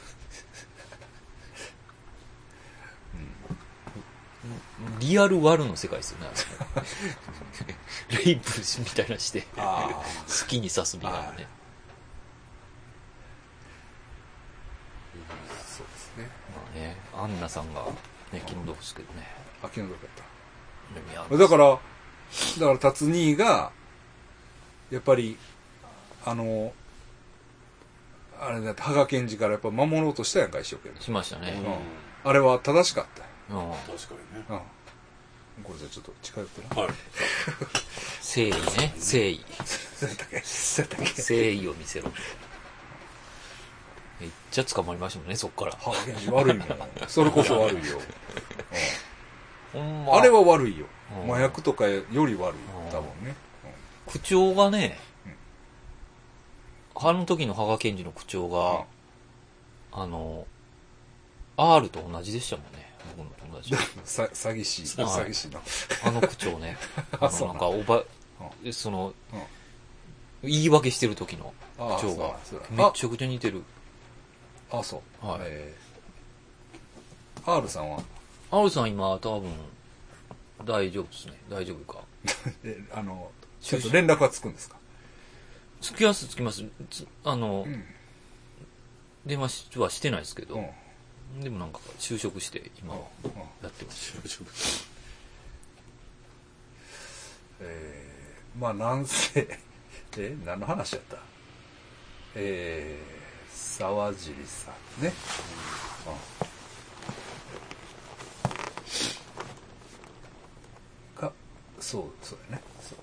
リアルワルの世界ですよねあれ レイプみたいなしてあ。あ好きに刺すみたいなねあ。そうですね。まあねアンナさんがね気の毒ですけどね秋のどこやった。だから、だから、達兄が、やっぱり、あの、あれだって、羽賀健二からやっぱ守ろうとしたやんか、一生懸命。しましたねうんあれは正しかったよ。うん確かにね。うん。これじゃあちょっと近寄ってな。はい。誠意ね誠意 そうやったっけ？そうやったっけ？誠意を見せろめっちゃ捕まりましたもんねそっから羽賀健二悪いもん。それこそ悪いよ。ほんまあれは悪いよ。うん麻薬とかより悪いよ。うん多分ね。口調がねうん、あの時の羽賀健二の口調が、あの、R と同じでしたもんね、僕の友達。さ詐欺師、詐はい欺師の。あの口調ね。あの、そうなんなんか、おば、その、うん言い訳してる時の口調がめちゃくちゃ似てる。あ、そう。はいえー R さんは、R さん今、多分、大丈夫ですね。大丈夫か。えあの、ちょっと連絡はつくんですか？つきます、つきます。つあの、うん。電話しはしてないですけど、うん。でもなんか、就職して、今、うんやってます。えーまあなんせ、え、何の話やった？えー、沢尻さんね。うん。が、そう、そうやね。そう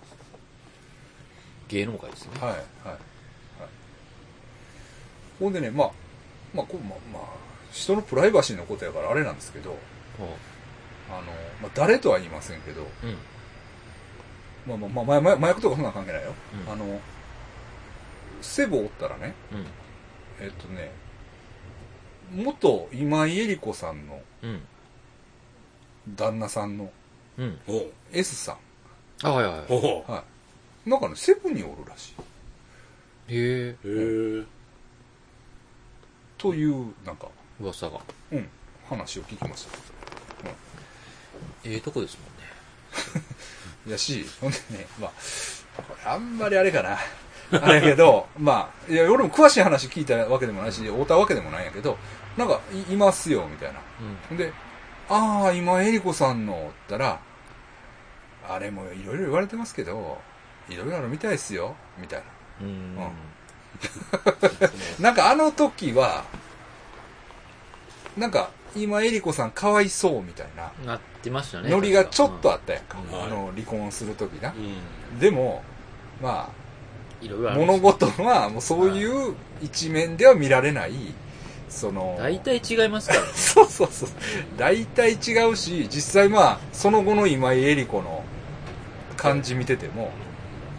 芸能界ですね。はい、はい、はい。ほんでね、まあ、まあ、こうまあ、まあ、人のプライバシーのことやからあれなんですけど、はあの、まあ、誰とは言いませんけど、あうん。まあまあ、まあ、まあ、麻薬とかそんなの関係ないよ。うんあの、セボおったらね、うん。えっとね、元今井絵理子さんのうん。旦那さんのうん。ほう S さあ、はいはいはい。ほん。はい。なんかね、セブンにおるらしい。へえ。うへえという、なんか、噂が。うん、話を聞きました。ええとこですもんね。いやし、ほんでね、まあ、これあんまりあれかな。あれやけど、まあ、いや、俺も詳しい話聞いたわけでもないし、会うたわけでもないんやけど、なんか、いいますよ、みたいな。ほんで、ああ、今、エリコさんの、ったら、あれもいろいろ言われてますけど、いろいろあるみたいですよ、みたいな。うん。うん。なんかあの時は、なんか、今、エリコさんかわいそうみたいな、なってましたね。ノリがちょっとあったやんか。うんあの、離婚する時な。うんでも、まあ、物事は、もうそういう一面では見られない、その、大体違いますからね。そうそうそう。大体違うし、実際まあ、その後の今井絵理子の感じ見てても、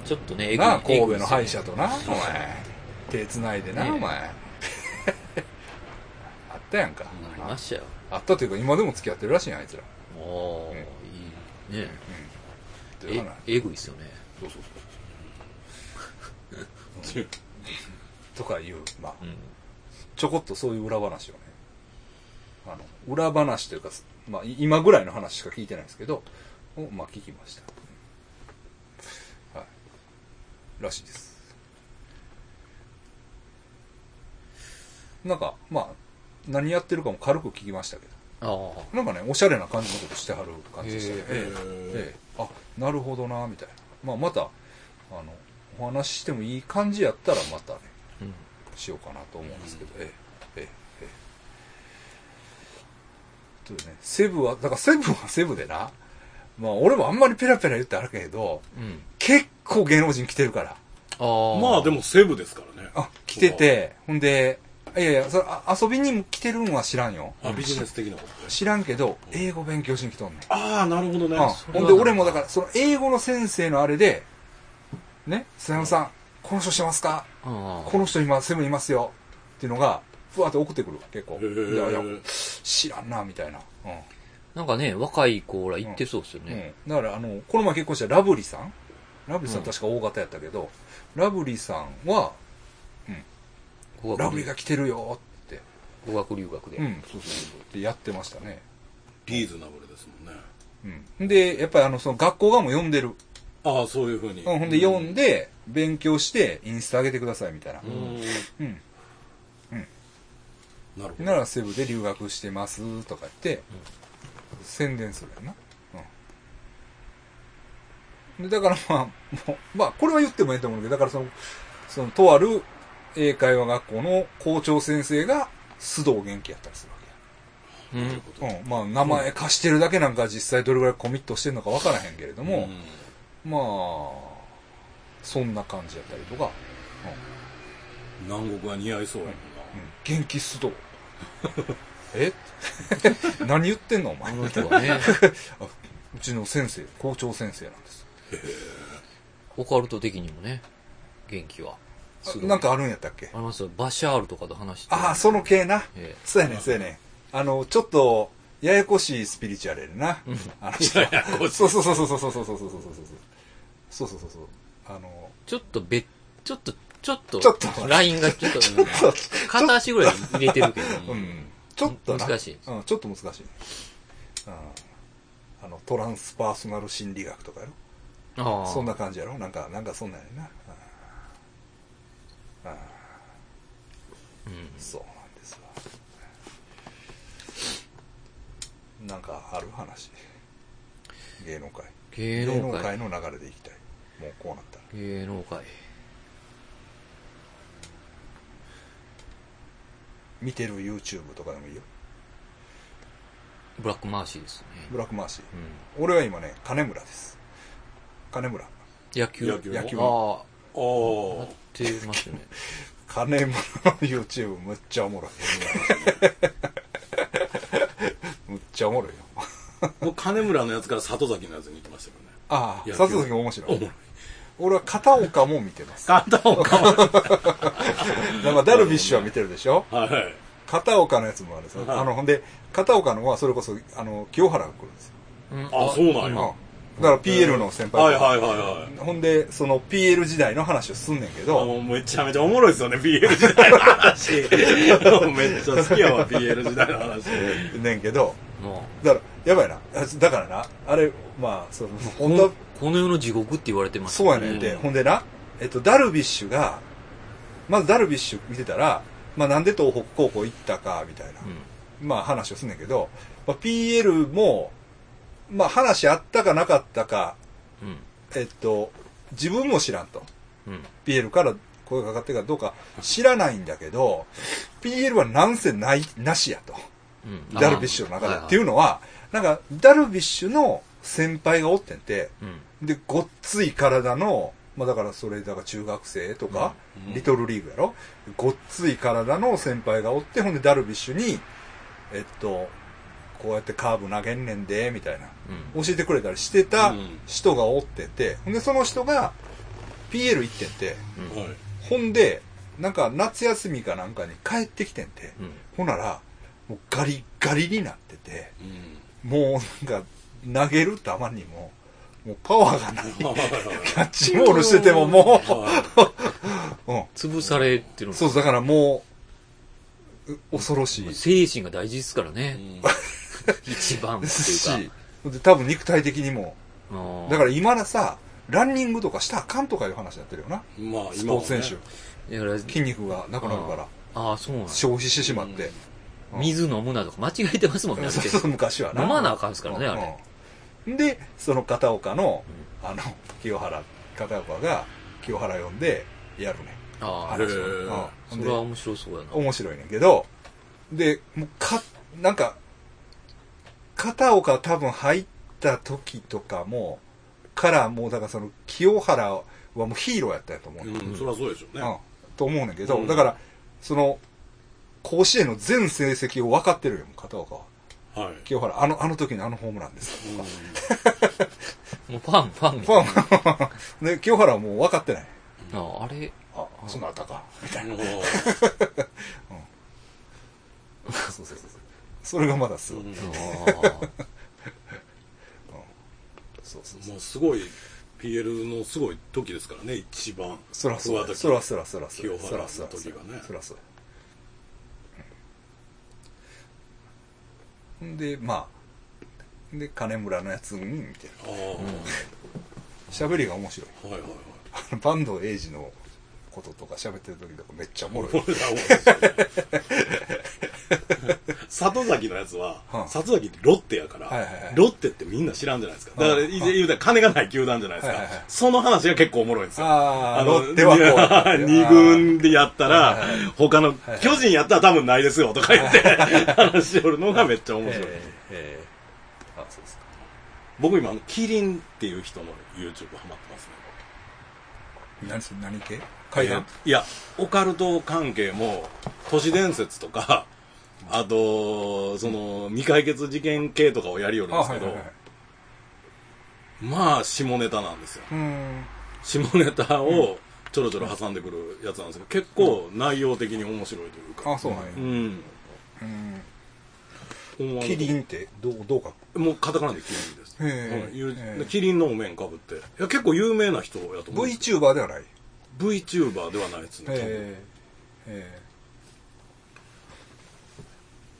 ちょっとね、えな神戸の歯医者えとな、お前、手繋いでな、ねえお前。あったやんか。ありましたよ。あったというか、今でも付き合ってるらしいやん、あいつら。おー、うんいいね。え、えぐいっすよね。そうそうそう。とかいう、まあ、うん。ちょこっとそういう裏話をね、あの、裏話というか、まあ、い今ぐらいの話しか聞いてないですけど、をまあ、聞きました。はい。らしいです。なんか、まあ、何やってるかも軽く聞きましたけああ。ど、なんかね、おしゃれな感じのことしてはる感じでしたね。あ、なるほどな、みたいな。まあ、また、あの、お話ししてもいい感じやったらまたね、うん。しようかなと思うんですけど、ええ、ええ、ええ。というね、セブは、だからセブは セブでな、まあ俺もあんまりペラペラ言ってあるけど、うん。結構芸能人来てるから。ああ。まあでもセブですからねあ、来てて、ほんで、いやいや、それあ遊びにも来てるんは知らんよ。あビジネス的なことね知らんけど、英語勉強しに来とんねん。ああなるほどねあそれはほんで俺もだから、その英語の先生のあれで、ね、須山さん、この人してますか？この人今セブンいますよっていうのがふわって送ってくる結構。いやいや知らんなみたいな、うん。なんかね、若い子ら行ってそうですようね。ん、だからあのこの前結婚したラブリーさん。ラブリーさんうん。確か大型やったけど、ラブリーさんは語学ラブリーが来てるよって。語学留学で。うんそうそうそう。ってやってましたね。リーズナブルですもんね。うん。でやっぱりあのその学校がもう読んでる、ああそういうふうにうん、ほんで読んで勉強してインスタ上げてくださいみたいなうんうんなるほどならセブで留学してますとか言って、宣伝するやんな。うん。で、だからまあ、もうまあ、これは言ってもいいと思うけど、だからその、その、とある英会話学校の校長先生が須藤元気やったりするわうん。けや。うん。まあ、名前貸してるだけなんか実際どれぐらいコミットしてるのかわからへんけれども、まあ、そんな感じやったりとか、うん南国が似合いそうやもんうん、元気須藤。え？何言ってんのお前あ。の人はね、うちの先生、校長先生なんです。オカルト的にもね、元気は。なんかあるんやったっけ？ありますよ。バシャールとかと話して。ああ、その系な。えそうやねん、そうやねん。あの、ちょっと、ややこしいスピリチュアルやな。あの人ややこしいそうそうそうそうそうそうそうそうそうそうそう。そうそうそうそう。あの、ちょっとべ、ちょっと、ちょっと、ちょっとラインがちょっと、片足ぐらい入れてるけど、うん。ちょっとな。難しいうん、ちょっと難しい。うん。あの、トランスパーソナル心理学とかやろああそんな感じやろ？なんか、なんかそんなんやな。うんそうなんかある話。芸能界。芸能界？の流れでいきたい。もうこうなったら。芸能界。見てる YouTube とかでもいいよ。ブラックマーシーですね。ブラックマーシー、うん、俺は今ね金村です。金村。野球？野球野球？ああ。やってますね。金村の YouTube むっちゃおもろい。ちゃおもろいよ。あ。もう金村のやつから里崎のやつに行きましたけどね。ああ、野球佐々木面白い。俺は片岡も見てます。片岡は。なんかダルビッシュは見てるでしょ？はいはい。片岡のやつもあるんですよ。はいあの、ほんで、片岡のはそれこそ、あの、清原が来るんですよ。うんあそうなんやうん。だから PL の先輩はいはいはいはい。ほんで、その PL 時代の話をすんねんけあど、めちゃめちゃおもろいですよね、PL 時代の話。めっちゃ好きやわ、PL 時代の話。ねんけど、もだから、やばいな。あだからな、あれ、まあ、その、う、本当はここの世の地獄って言われてますそうやねんで、うんほんでな、えっと、ダルビッシュが、まずダルビッシュ見てたら、まあなんで東北高校行ったか、みたいな、うん。まあ話をすんねんけど、まあ、PL も、まあ話あったかなかったか、うん。えっと、自分も知らんと。うん。PL から声がかかってるかどうか知らないんだけど、PL はなんせない、なしやと。うん。ダルビッシュの中で。はいはいっていうのは、なんか、ダルビッシュの先輩がおってんて、うん。で、ごっつい体の、まあだからそれ、だから中学生とか、うんリトルリーグやろ？ごっつい体の先輩がおって、ほんでダルビッシュに、えっと、こうやってカーブ投げんねんで、みたいな。うん。教えてくれたりしてたうん人がおってて、ほんでその人が PL 行ってんて。ほんで、なんか夏休みかなんかに帰ってきてんて、うん。ほんなら、もうガリガリになってて、うん。もうなんか投げる球にも、もうパワーがない。キャッチボールしててももはい。う、うん。潰されてるのそう、だからもう、う恐ろしい。精神が大事ですからね。うん一番ってし多分肉体的にも。だから今のさ、ランニングとかしたらあかんとかいう話になってるよな。まあ、スポーツ選手。だから、筋肉がなくなるから、ああ、そうなんだ消費してしまって。うん。水飲むなとか間違えてますもんね、そうそう、昔はな。飲まなあかんですからねうん。あれうん。で、その片岡の、あの、清原、片岡が清原呼んでやるね。ああ、へー。うん。それは面白そうやな。面白いねんけど、で、もうか、なんか、片岡多分入った時とかも、からもうだからその清原はもうヒーローやったんやと思うねん、うん、そりゃそうでしょううん。ね。と思うねんけど、うん。だから、その、甲子園の全成績を分かってるよ、片岡は。はい。清原、あの、あの時のあのホームランです。もうファン、ファンみファン、で、清原はもう分かってない。な。ああれ、あ、そんなあったか。みたいな。うんそうそうそう。それがまだすごい。うんああそうそうそう。もうすごい、PL のすごい時ですからね、一番。そらそうや。上時そらそらそらそら。清原のそらそら時がねそらそうや。うんで、まあ、で、金村のやつに見てる。ああ、喋りが面白い。はいはいはい。あの坂東英二のこととか喋ってる時とかめっちゃおもろい。里崎のやつは、うん里崎ってロッテやから、はいはいはいロッテってみんな知らんじゃないですか。だから、うん言うたら金がない球団じゃないですか。はいはいはいその話が結構おもろいんですよ。ああ、の。二軍でやったら、はいはい他の、いはい巨人やったら多分ないですよとか言って、話しおるのがめっちゃ面白い。えーえーあ、そうですか。僕今、キリンっていう人の YouTube ハマってますね。何何系？階段いや、オカルト関係も、都市伝説とか、あと、その、未解決事件系とかをやりよるんあ、ですけど、はいはいはい。まあ、下ネタなんですよ。下ネタをちょろちょろ挟んでくるやつなんですけど、結構内容的に面白いというか。あ、そうなんやう。ん。キリンってどう、どうか。もうカタカナでキリンです。うへえキリンのお面かぶって。いや、結構有名な人やと思う VTuber ではない？VTuber ではないですね。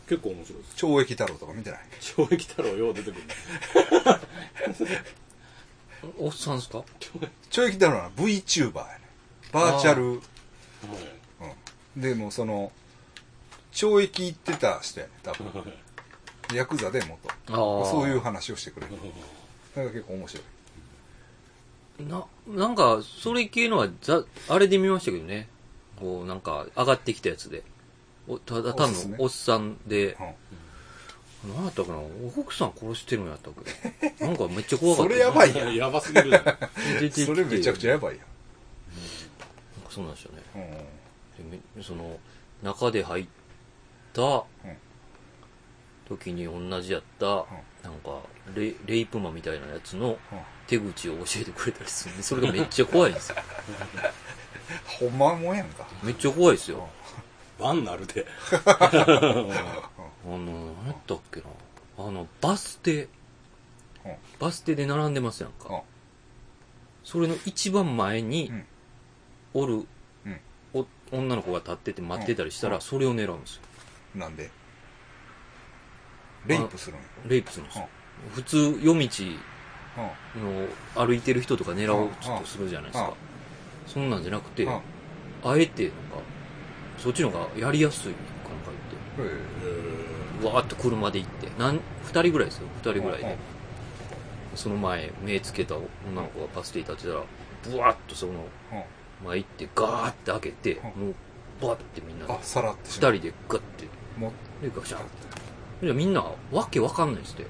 結構面白いです。ー、懲役太郎とか見てない？懲役太郎よう出てくる。おっさんですか？懲役太郎は VTuber やね。バーチャル。はいうん。でもその、懲役行ってた人やね、多分。ヤクザで元。ああ。そういう話をしてくれる。だから結構面白い。な、なんか、それ系のは、ざ、あれで見ましたけどね。こう、なんか、上がってきたやつで。おただ単のおっさんで、うん何やったかな？奥さん殺してるんやったっけ？なんかめっちゃ怖かった。それやばいやん。やばすぎるじゃん。出てきてそれめちゃくちゃやばいなんかそうなんですよね。その、中で入った時に同じやった、なんかレ、レイプマンみたいなやつのうん手口を教えてくれたりするんで、それがめっちゃ怖いんですよ。ほんまもんやんか。めっちゃ怖いですよ。バンなるで。あの、何やったっけな。あの、バス停うん。バス停で並んでますやんうんか。それの一番前にうん、おるうん、お女の子が立ってて待ってたりしたら、うんそれを狙うんですよ。なんで？レイプするんやレイプするんですよ。普通、夜道うんの歩いてる人とか狙おううんとするじゃないですうんか。そんなんじゃなくて、うんあえて、なんか、そっちの方がやりやすいかなんかへ言って、わーっと車で行って、なん二人ぐらいですよ、二人ぐらいうんで。その前、目つけた女の子がパス停立ってたら、ブワーッとその前行って、ガーって開けて、んもう、バーってみんなで。あ、さらって二しまう。人でガッて、もで、ガシャンって。じゃあみんな、わけわかんないっすって。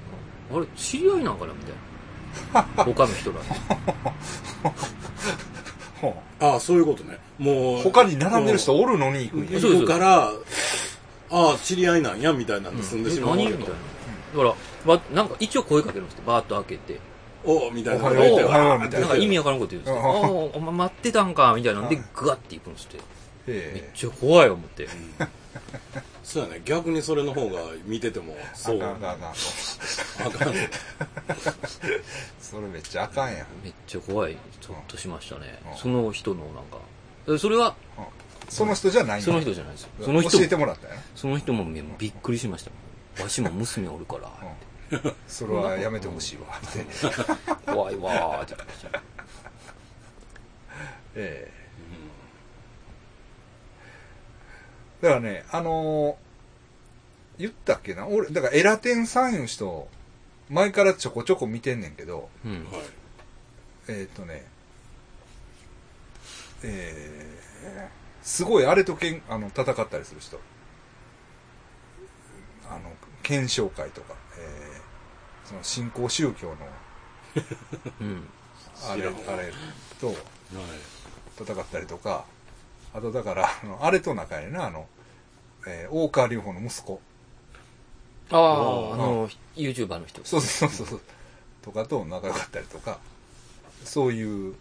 あれ、知り合いなんかなみたいな。他の人ら。ほああ、そういうことね。もう。う他に並んでる人おるのに行くんや行くから、ああ、知り合いなんや、みたいなんで済んでしまうわけとえ何みたい。な。だから、わなんか一応声かけるんですって、バーッと開けて。おうみたいな。おはよう言ておはようわーみたいなんか意味わからんこと言うんですよ。うんああ、お前待ってたんか、みたいなんで、うんグワッて行くんですって。めっえちゃ怖い思って。そうやね。逆にそれの方が見てても、えそう。あかんあかんあかんあかん。それめっちゃあかんやんめっちゃ怖い。ちょっとしましたねうん。その人のなんか。えそれは、その人じゃないんやその人じゃないですよ。その人教えてもらったんや？その人もめびっくりしました。わしも娘おるから。なそれはやめてほしいわって怖いわーって言ってました。ええだからね、あのー言ったっけな？俺、だからエラテンさんいう人、前からちょこちょこ見てんねんけど、うん。はい。えっ、とね、えー、すごいあれとけんあの戦ったりする人。あの、検証会とか、えー、その新興宗教の、うん。あれ、あれとはい。戦ったりとか、あとだから、あの、あれと仲やな、あの、えー、大川隆法の息子。ああ、あの、YouTuber の人。そうそうそうそう。とかと仲良かったりとか、そういう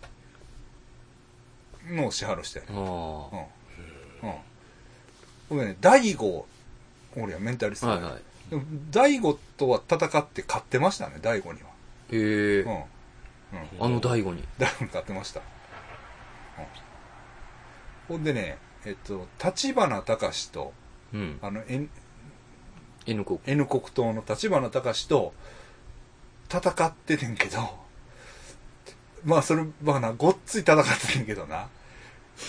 のをしはる人やねん。ああ。うん。うん。僕ね、大悟、俺はメンタリストではいはい。でも大悟とは戦って勝ってましたね、大悟には。へえうん。うん。あの大悟に。大悟に勝ってました。うん。ほんでね、えっと、立花隆と、うん。あの、N, N 国。N 国党の立花隆と戦っててんけど、まあそれ、まあな、ごっつい戦っててんけどな。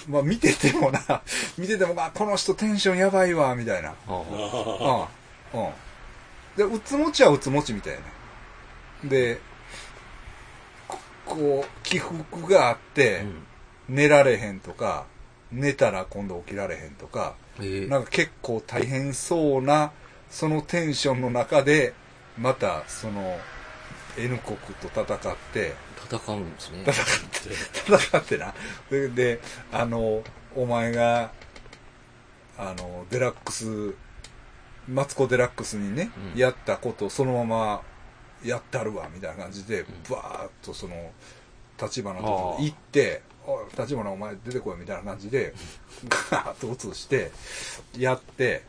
まあ見ててもな、見てても、まあこの人テンションやばいわ、みたいな。ああ。うん。うん。で、うつもちはうつもちみたいな。で、ここう、起伏があって、寝られへんとか、寝たら今度起きられへんとか、うん。ええなんか結構大変そうな、そのテンションの中で、また、その、N 国と戦って、戦うんですね。戦って、戦ってな。で、であの、お前が、あの、デラックス、マツコデラックスにね、うんやったことをそのままやったるわ、みたいな感じで、んバーッとその、立花のとこ行って、おい、立花お前出てこい、みたいな感じで、ガーッと映して、やって、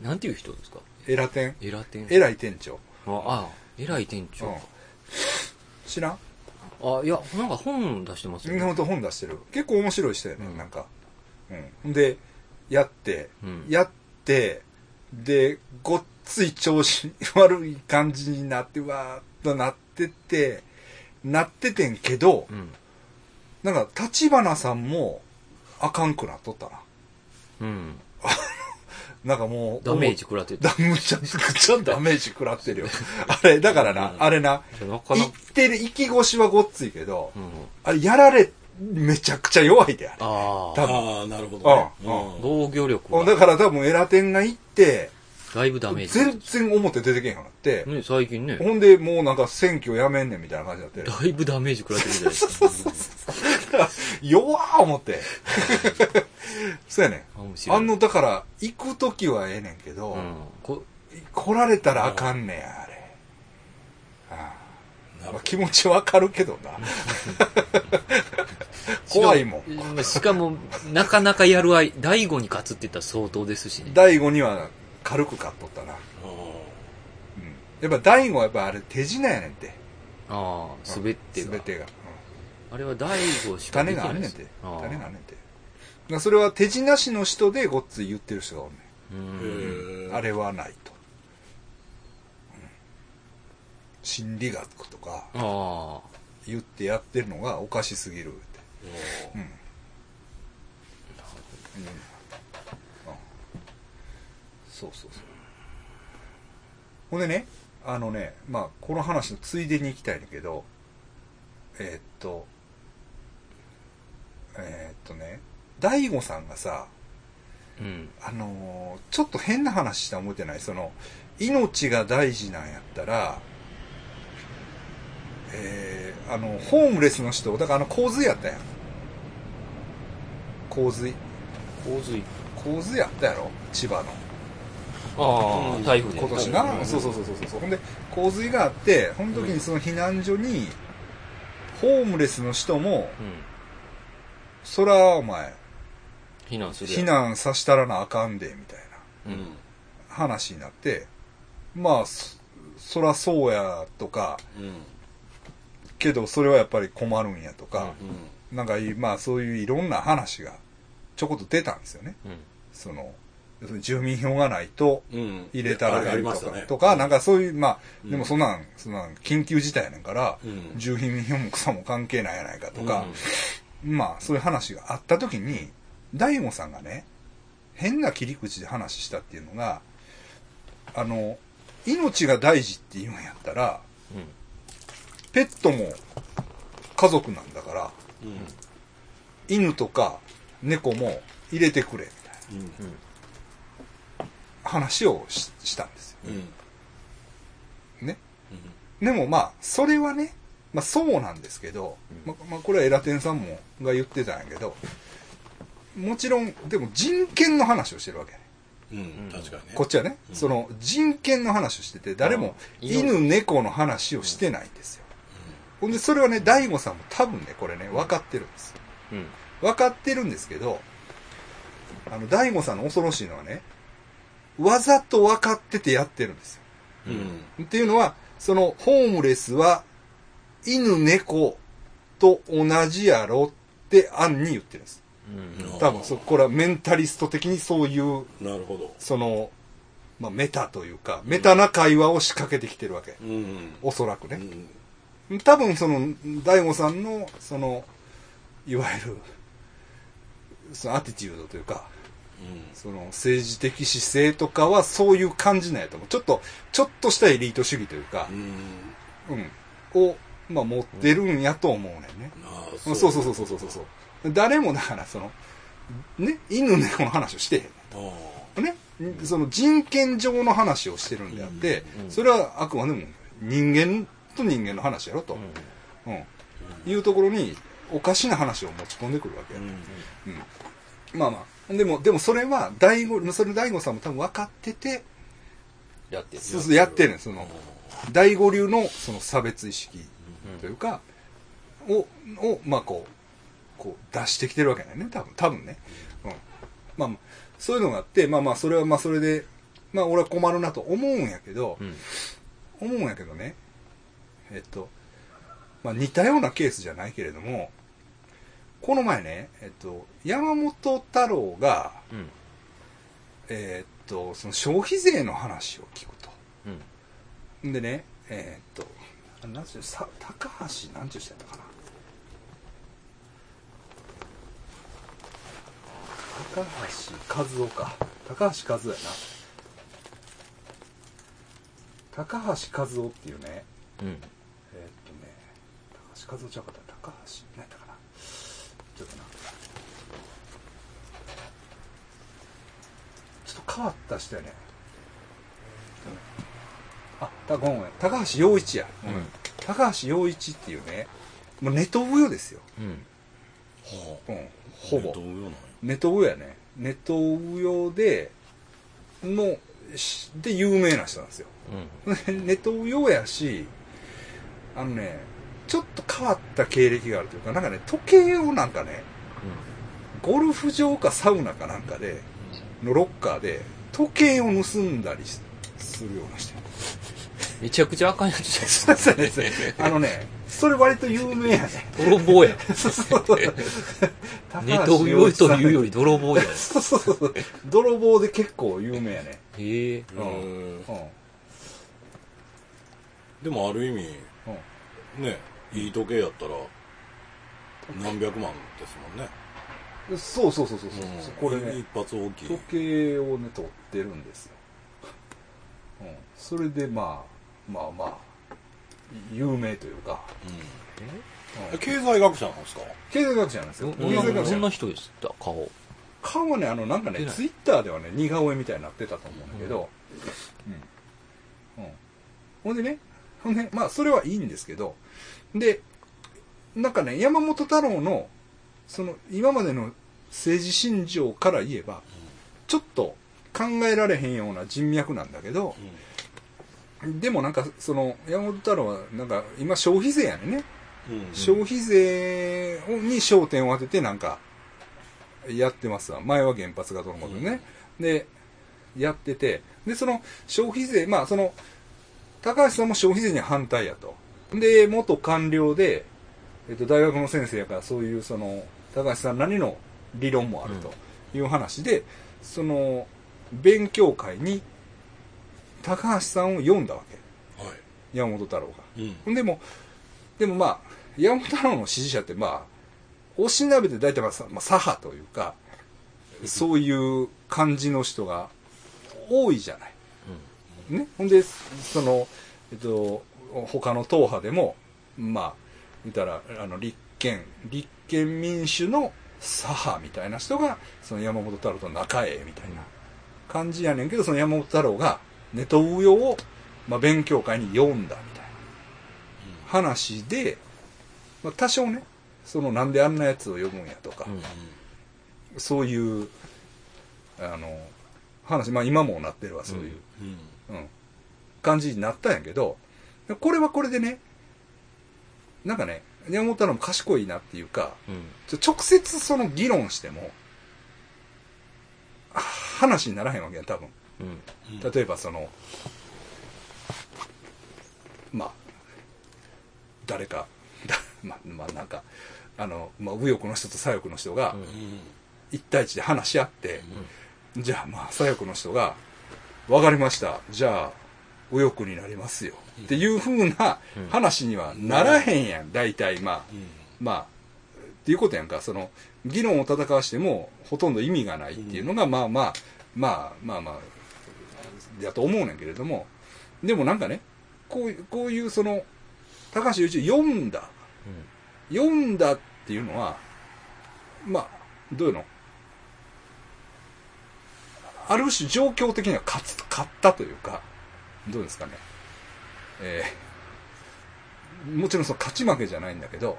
なんていう人ですか？エラ店、エラ店。偉い店長。ああ、偉い店長うん。知らん？あ、いや、なんか本出してますよね。ほんと本出してる。結構面白い人やね、うんなんか。うん。で、やって、うんやって、で、ごっつい調子 悪い感じになって、わーっとなってて、なっててんけど、うん。なんか、立花さんも、あかんくなっとったな。うん。なんかもう、ダメージ食らってだ、むちゃくちゃ ダメージ食らってるよ。あれ、だからな、あれな、なかなか言っ、てる、息越しはごっついけど、うん。あれ、やられめちゃくちゃ弱いで、あれ。あ多あ。ああ、なるほどね。うんうん防御力がだから多分エラテンが行って、だいぶダメージ。全然表出てけへんようになって、ね、最近ね。ほんでもうなんか選挙やめんねんみたいな感じになって、だいぶダメージ食らってるじゃないですか。弱ー思って。そうやねあ面白いあの、だから、行くときはええねんけど、うん。こ来られたらあかんねや、あれ。あまあ、気持ちわかるけどな。怖いもん。ん。しかも、なかなかやるあい、第五に勝つって言ったら相当ですしね。第5には軽く買っとったな。あうん。やっぱ第5はやっぱあれ手品やねんて。ああ、すべてが。すべてが。うんあれは第五しかで種があんねんて種があんねんて。だからそれは手品師の人でごっつい言ってる人がおんねうん。あれはないと。うん心理学とかあ言ってやってるのがおかしすぎるって。うん。うんそうそうそう。ほんでね、あのね、まあ、この話のついでに行きたいんだけど、えーっと、えーっとね、大悟さんがさ、あ。うん。あのーちょっと変な話した思ってないその、命が大事なんやったら、えー、あの、ホームレスの人、だからあの、洪水やったやん。洪水。洪水。洪水やったやろ？千葉の。ああ、台風で。今年な。そうそうそうそうそう。ほんで、洪水があって、その時にその避難所に、ホームレスの人も、うん。そら、お前、避難する避難さしたらなあかんで、みたいな。うん。話になって、まあ、そそらそうやとか、うんけどそれはやっぱり困るんやとか、うなんかまあそういういろんな話がちょこっと出たんですよね。うん。その、住民票がないと入れたらあやるとか、とか、なんかそういう、まあ、うん。でもそんなん、そんなん緊急事態やねんから、うん。住民票も草も関係ないやないかとか、まあそういう話があった時に、大悟さんがね、変な切り口で話したっていうのが、あの、命が大事って言うんやったら、うん。ペットも家族なんだから、うん犬とか猫も入れてくれ、みたいなうん話をししたんですよ。うんね。でもまあ、それはね、まあそうなんですけど、まあ、まあこれはエラテンさんもが言ってたんやけど、もちろん、でも人権の話をしてるわけね。うん確かにねこっちはね、その人権の話をしてて、誰もうん犬、猫の話をしてないんですよ。ほんで、それはね、大悟さんも多分ね、これね、分かってるんですよ。うん。分かってるんですけど、あの、大悟さんの恐ろしいのはね、わざと分かっててやってるんですよ。うんっていうのは、その、ホームレスは、犬、猫と同じやろって案に言ってるんです。うん。多分、そこれはメンタリスト的にそういう、なるほどその、まあ、メタというか、メタな会話を仕掛けてきてるわけ。うんおそらくね。うん多分その大悟さんのそのいわゆるそのアティチュードというかその政治的姿勢とかはそういう感じなんやと思うちょっとちょっとしたエリート主義というかう、んうん、を、まあ、持ってるんやと思うねんね、そう。そうそうそうそうそう誰もだからそのね犬猫の話をしてへんあね、その人権上の話をしてるんであって、うんそれはあくまでも人間と人間の話やろと、うん。いうところにおかしな話を持ち込んでくるわけや、うんうん。まあまあ。でもでもそれは大悟それ大悟さんも多分分かっててやってる。そうそうやってる。んその大悟流のその差別意識というか、ををまあこうこう出してきてるわけだよね多分多分ね、うん、まあまあそういうのがあってまあまあそれはまあそれでまあ俺は困るなと思うんやけど、うん。思うんやけどねえっと、まあ、似たようなケースじゃないけれどもこの前ね、えっと、山本太郎が、うん。えっとその消費税の話を聞くとうん。んでねえっとあなんていうさ高橋なんていう人やったかな。高橋和夫か。高橋和夫やな。高橋和夫っていうね、うん、え、っとね高橋和夫ちゃうかった。高橋何やったかな。ちょっとな。ちょっと変わった人や、ね。めんごめん高橋陽一や、うん。高橋陽一っていうねもうネトウヨですよ、うん。はう。ん、あほぼ。ネトウヨや。ね。ネトウヨでのしで有名な人なんですよ。うん。ネトウヨやしあのねちょっと変わった経歴があるというかなんかね時計をなんかねゴルフ場かサウナかなんかでのロッカーで時計を盗んだりしするような人めちゃくちゃあかんやつじゃないですか。そうですねあのねそれ割と有名やね。泥棒や。そうそうそうネトウヨというより泥棒や。そうそうそう泥棒で結構有名やね。へえ。うん。でもある意味うん。ねいい時計やったら何百万ですもんね。そうそうそうそうそう、うん。これね一発大きい。時計をね取ってるんですよ、うん、それでまあまあまあ有名というか、うん。うんえ経済学者なんですか？経済学者なんですよ。どんな経済学どんな者人でした？顔。顔はねあのなんかねツイッターではね似顔絵みたいになってたと思うんだけど。うん、うん。ほんでねほんでまあそれはいいんですけど。でなんかね山本太郎のその今までの政治信条から言えばちょっと考えられへんような人脈なんだけどでもなんかその山本太郎はなんか今消費税やねんね。うんうん。消費税に焦点を当ててなんかやってますわ。前は原発がどのことでね、でやってて。でその消費税まあその高橋さんも消費税には反対やと。で元官僚で、えっと、大学の先生やからそういうその高橋さんなりの理論もあるという話で、その勉強会に高橋さんを読んだわけはい山本太郎が。うんでも、でもまあ、山本太郎の支持者ってまあ、おしなべて大体まあ、さまあ、左派というか、そういう感じの人が多いじゃない。ね？ほんで、その、えっと、他の党派でも、まあ、見たら、あの、立憲、立憲民主の左派みたいな人が、その山本太郎と仲ええみたいな感じやねんけど、その山本太郎がネトウヨを、まあ、勉強会に読んだみたいな。話で、まあ、多少ね、そのなんであんなやつを呼ぶんやとか、うんそういう、あの、話、まあ今もなってるわ、そういう、うん。うん、感じになったんやけど、これはこれでね、なんかね、山本太郎も賢いなっていうか、うん。直接その議論しても、あ話にならへんわけや、多分。うん。例えばその、まあ、誰か、だまあ、まあなんか、あの、まあ、右翼の人と左翼の人がうん。うん一対一で話し合って、じゃあまあ左翼の人が、わかりました、じゃあ右翼になりますよ。っていう風なうん。話にはならへんやん、大体まあ。うん。まあ、っていうことやんか、その、議論を戦わしても、ほとんど意味がないっていうのが、まあまあ、まあまあまあ、だと思うねんけれども、でもなんかね、こういう、こういうその、高橋由一読んだ、読んだっていうのは、まあ、どういうのある種状況的には勝つ、勝ったというか、どうですかね。えーもちろんその勝ち負けじゃないんだけど、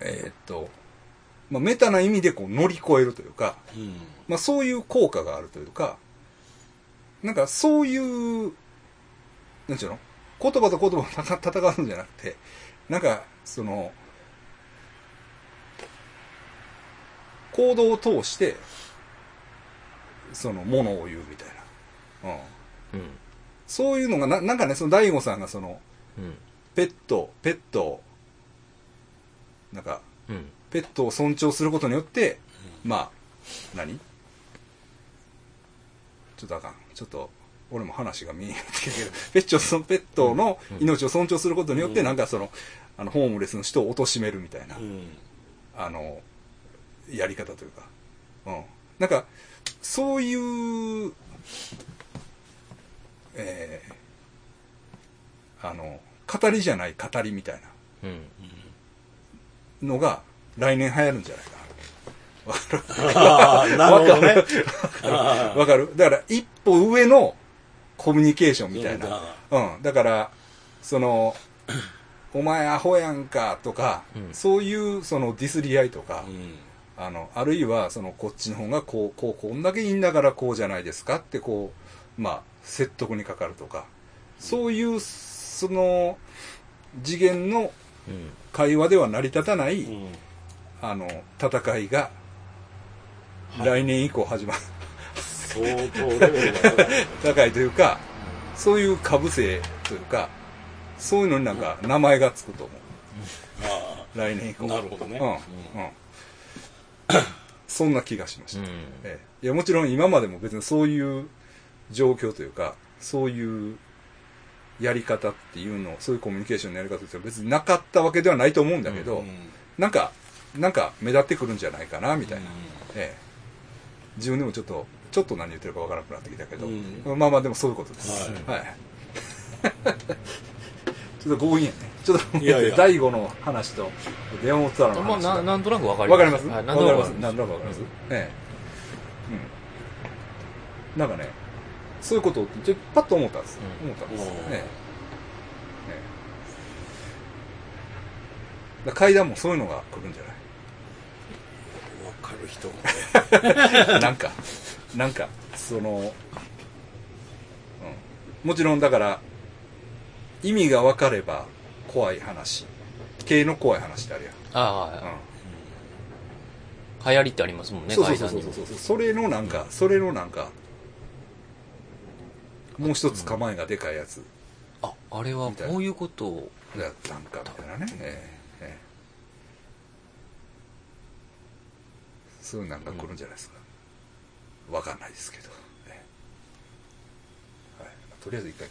えーっと、まあ、メタな意味でこう乗り越えるというか、うんまあ、そういう効果があるというか、なんかそういう、なんちゅうの？言葉と言葉を 戦うんじゃなくて、なんか、その、行動を通して、その、ものを言うみたいな。うん。うん。そういうのがな、なんかね、その大悟さんがその、うん。ペット、ペットを、なんか、うん。ペットを尊重することによって、まあ、何？ちょっとあかん。ちょっと、俺も話が見えへんけど、ペッチョそのペットの命を尊重することによって、うん。なんかその、あの、ホームレスの人を貶めるみたいな、うん。あの、やり方というか、うん。なんか、そういう、えー、あの、語りじゃない語りみたいなうん。のが来年流行るんじゃないかああ、なるほどね。あわかるだから、一歩上のコミュニケーションあみたいな。うん。だから、その、お前アホやんかとか、うんそういうそのディスり合いとか、うん。あの、あるいはそのこっちの方がこう、こう、こんだけいいんだからこうじゃないですかってこう、まあ、説得にかかるとか、そういう、その、次元のうん。会話では成り立たない、うん。あの、戦いが、はい来年以降始まる。相当レベルが高い。というか、そういう株性というか、そういうのになんか名前がつくと思う。あ来年以降。なるほどねうん。うん。そんな気がしました。うん。ええいや、もちろん今までも別にそういう状況というか、そういうやり方っていうの、そういうコミュニケーションのやり方っていうのは別になかったわけではないと思うんだけど、あ。うん。なんか、なんか目立ってくるんじゃないかな、みたいな。うんええ自分でもちょっと、ちょっと何言ってるかわからなくなってきたけど、うんまあまあでもそういうことです。はいはい。ちょっと強引やね。ちょっと、いやいや第5の話と、電話ツアーのまあ。ななんとなくわかりますはい、わかります？なんとなんとなくわかります？ええ。うん。なんかね、そういうことを、ちょパッと思ったんです。うん思ったんです。うんええ。ええ。階段もそういうのが来るんじゃない？る人。なんか、なんか、その、うん。もちろんだから、意味が分かれば怖い話。系の怖い話ってあるやん。ああ、う流行りってありますもんん。ね、そうそうそうそうそう。それのなんか、それのなんか、もう一つ構えがでかいやつあ、あれはこういうことを、だったんか、みたいなね。ええええそういうなんか来るんじゃないですか。わかんないですけど。ええはい。とりあえず一回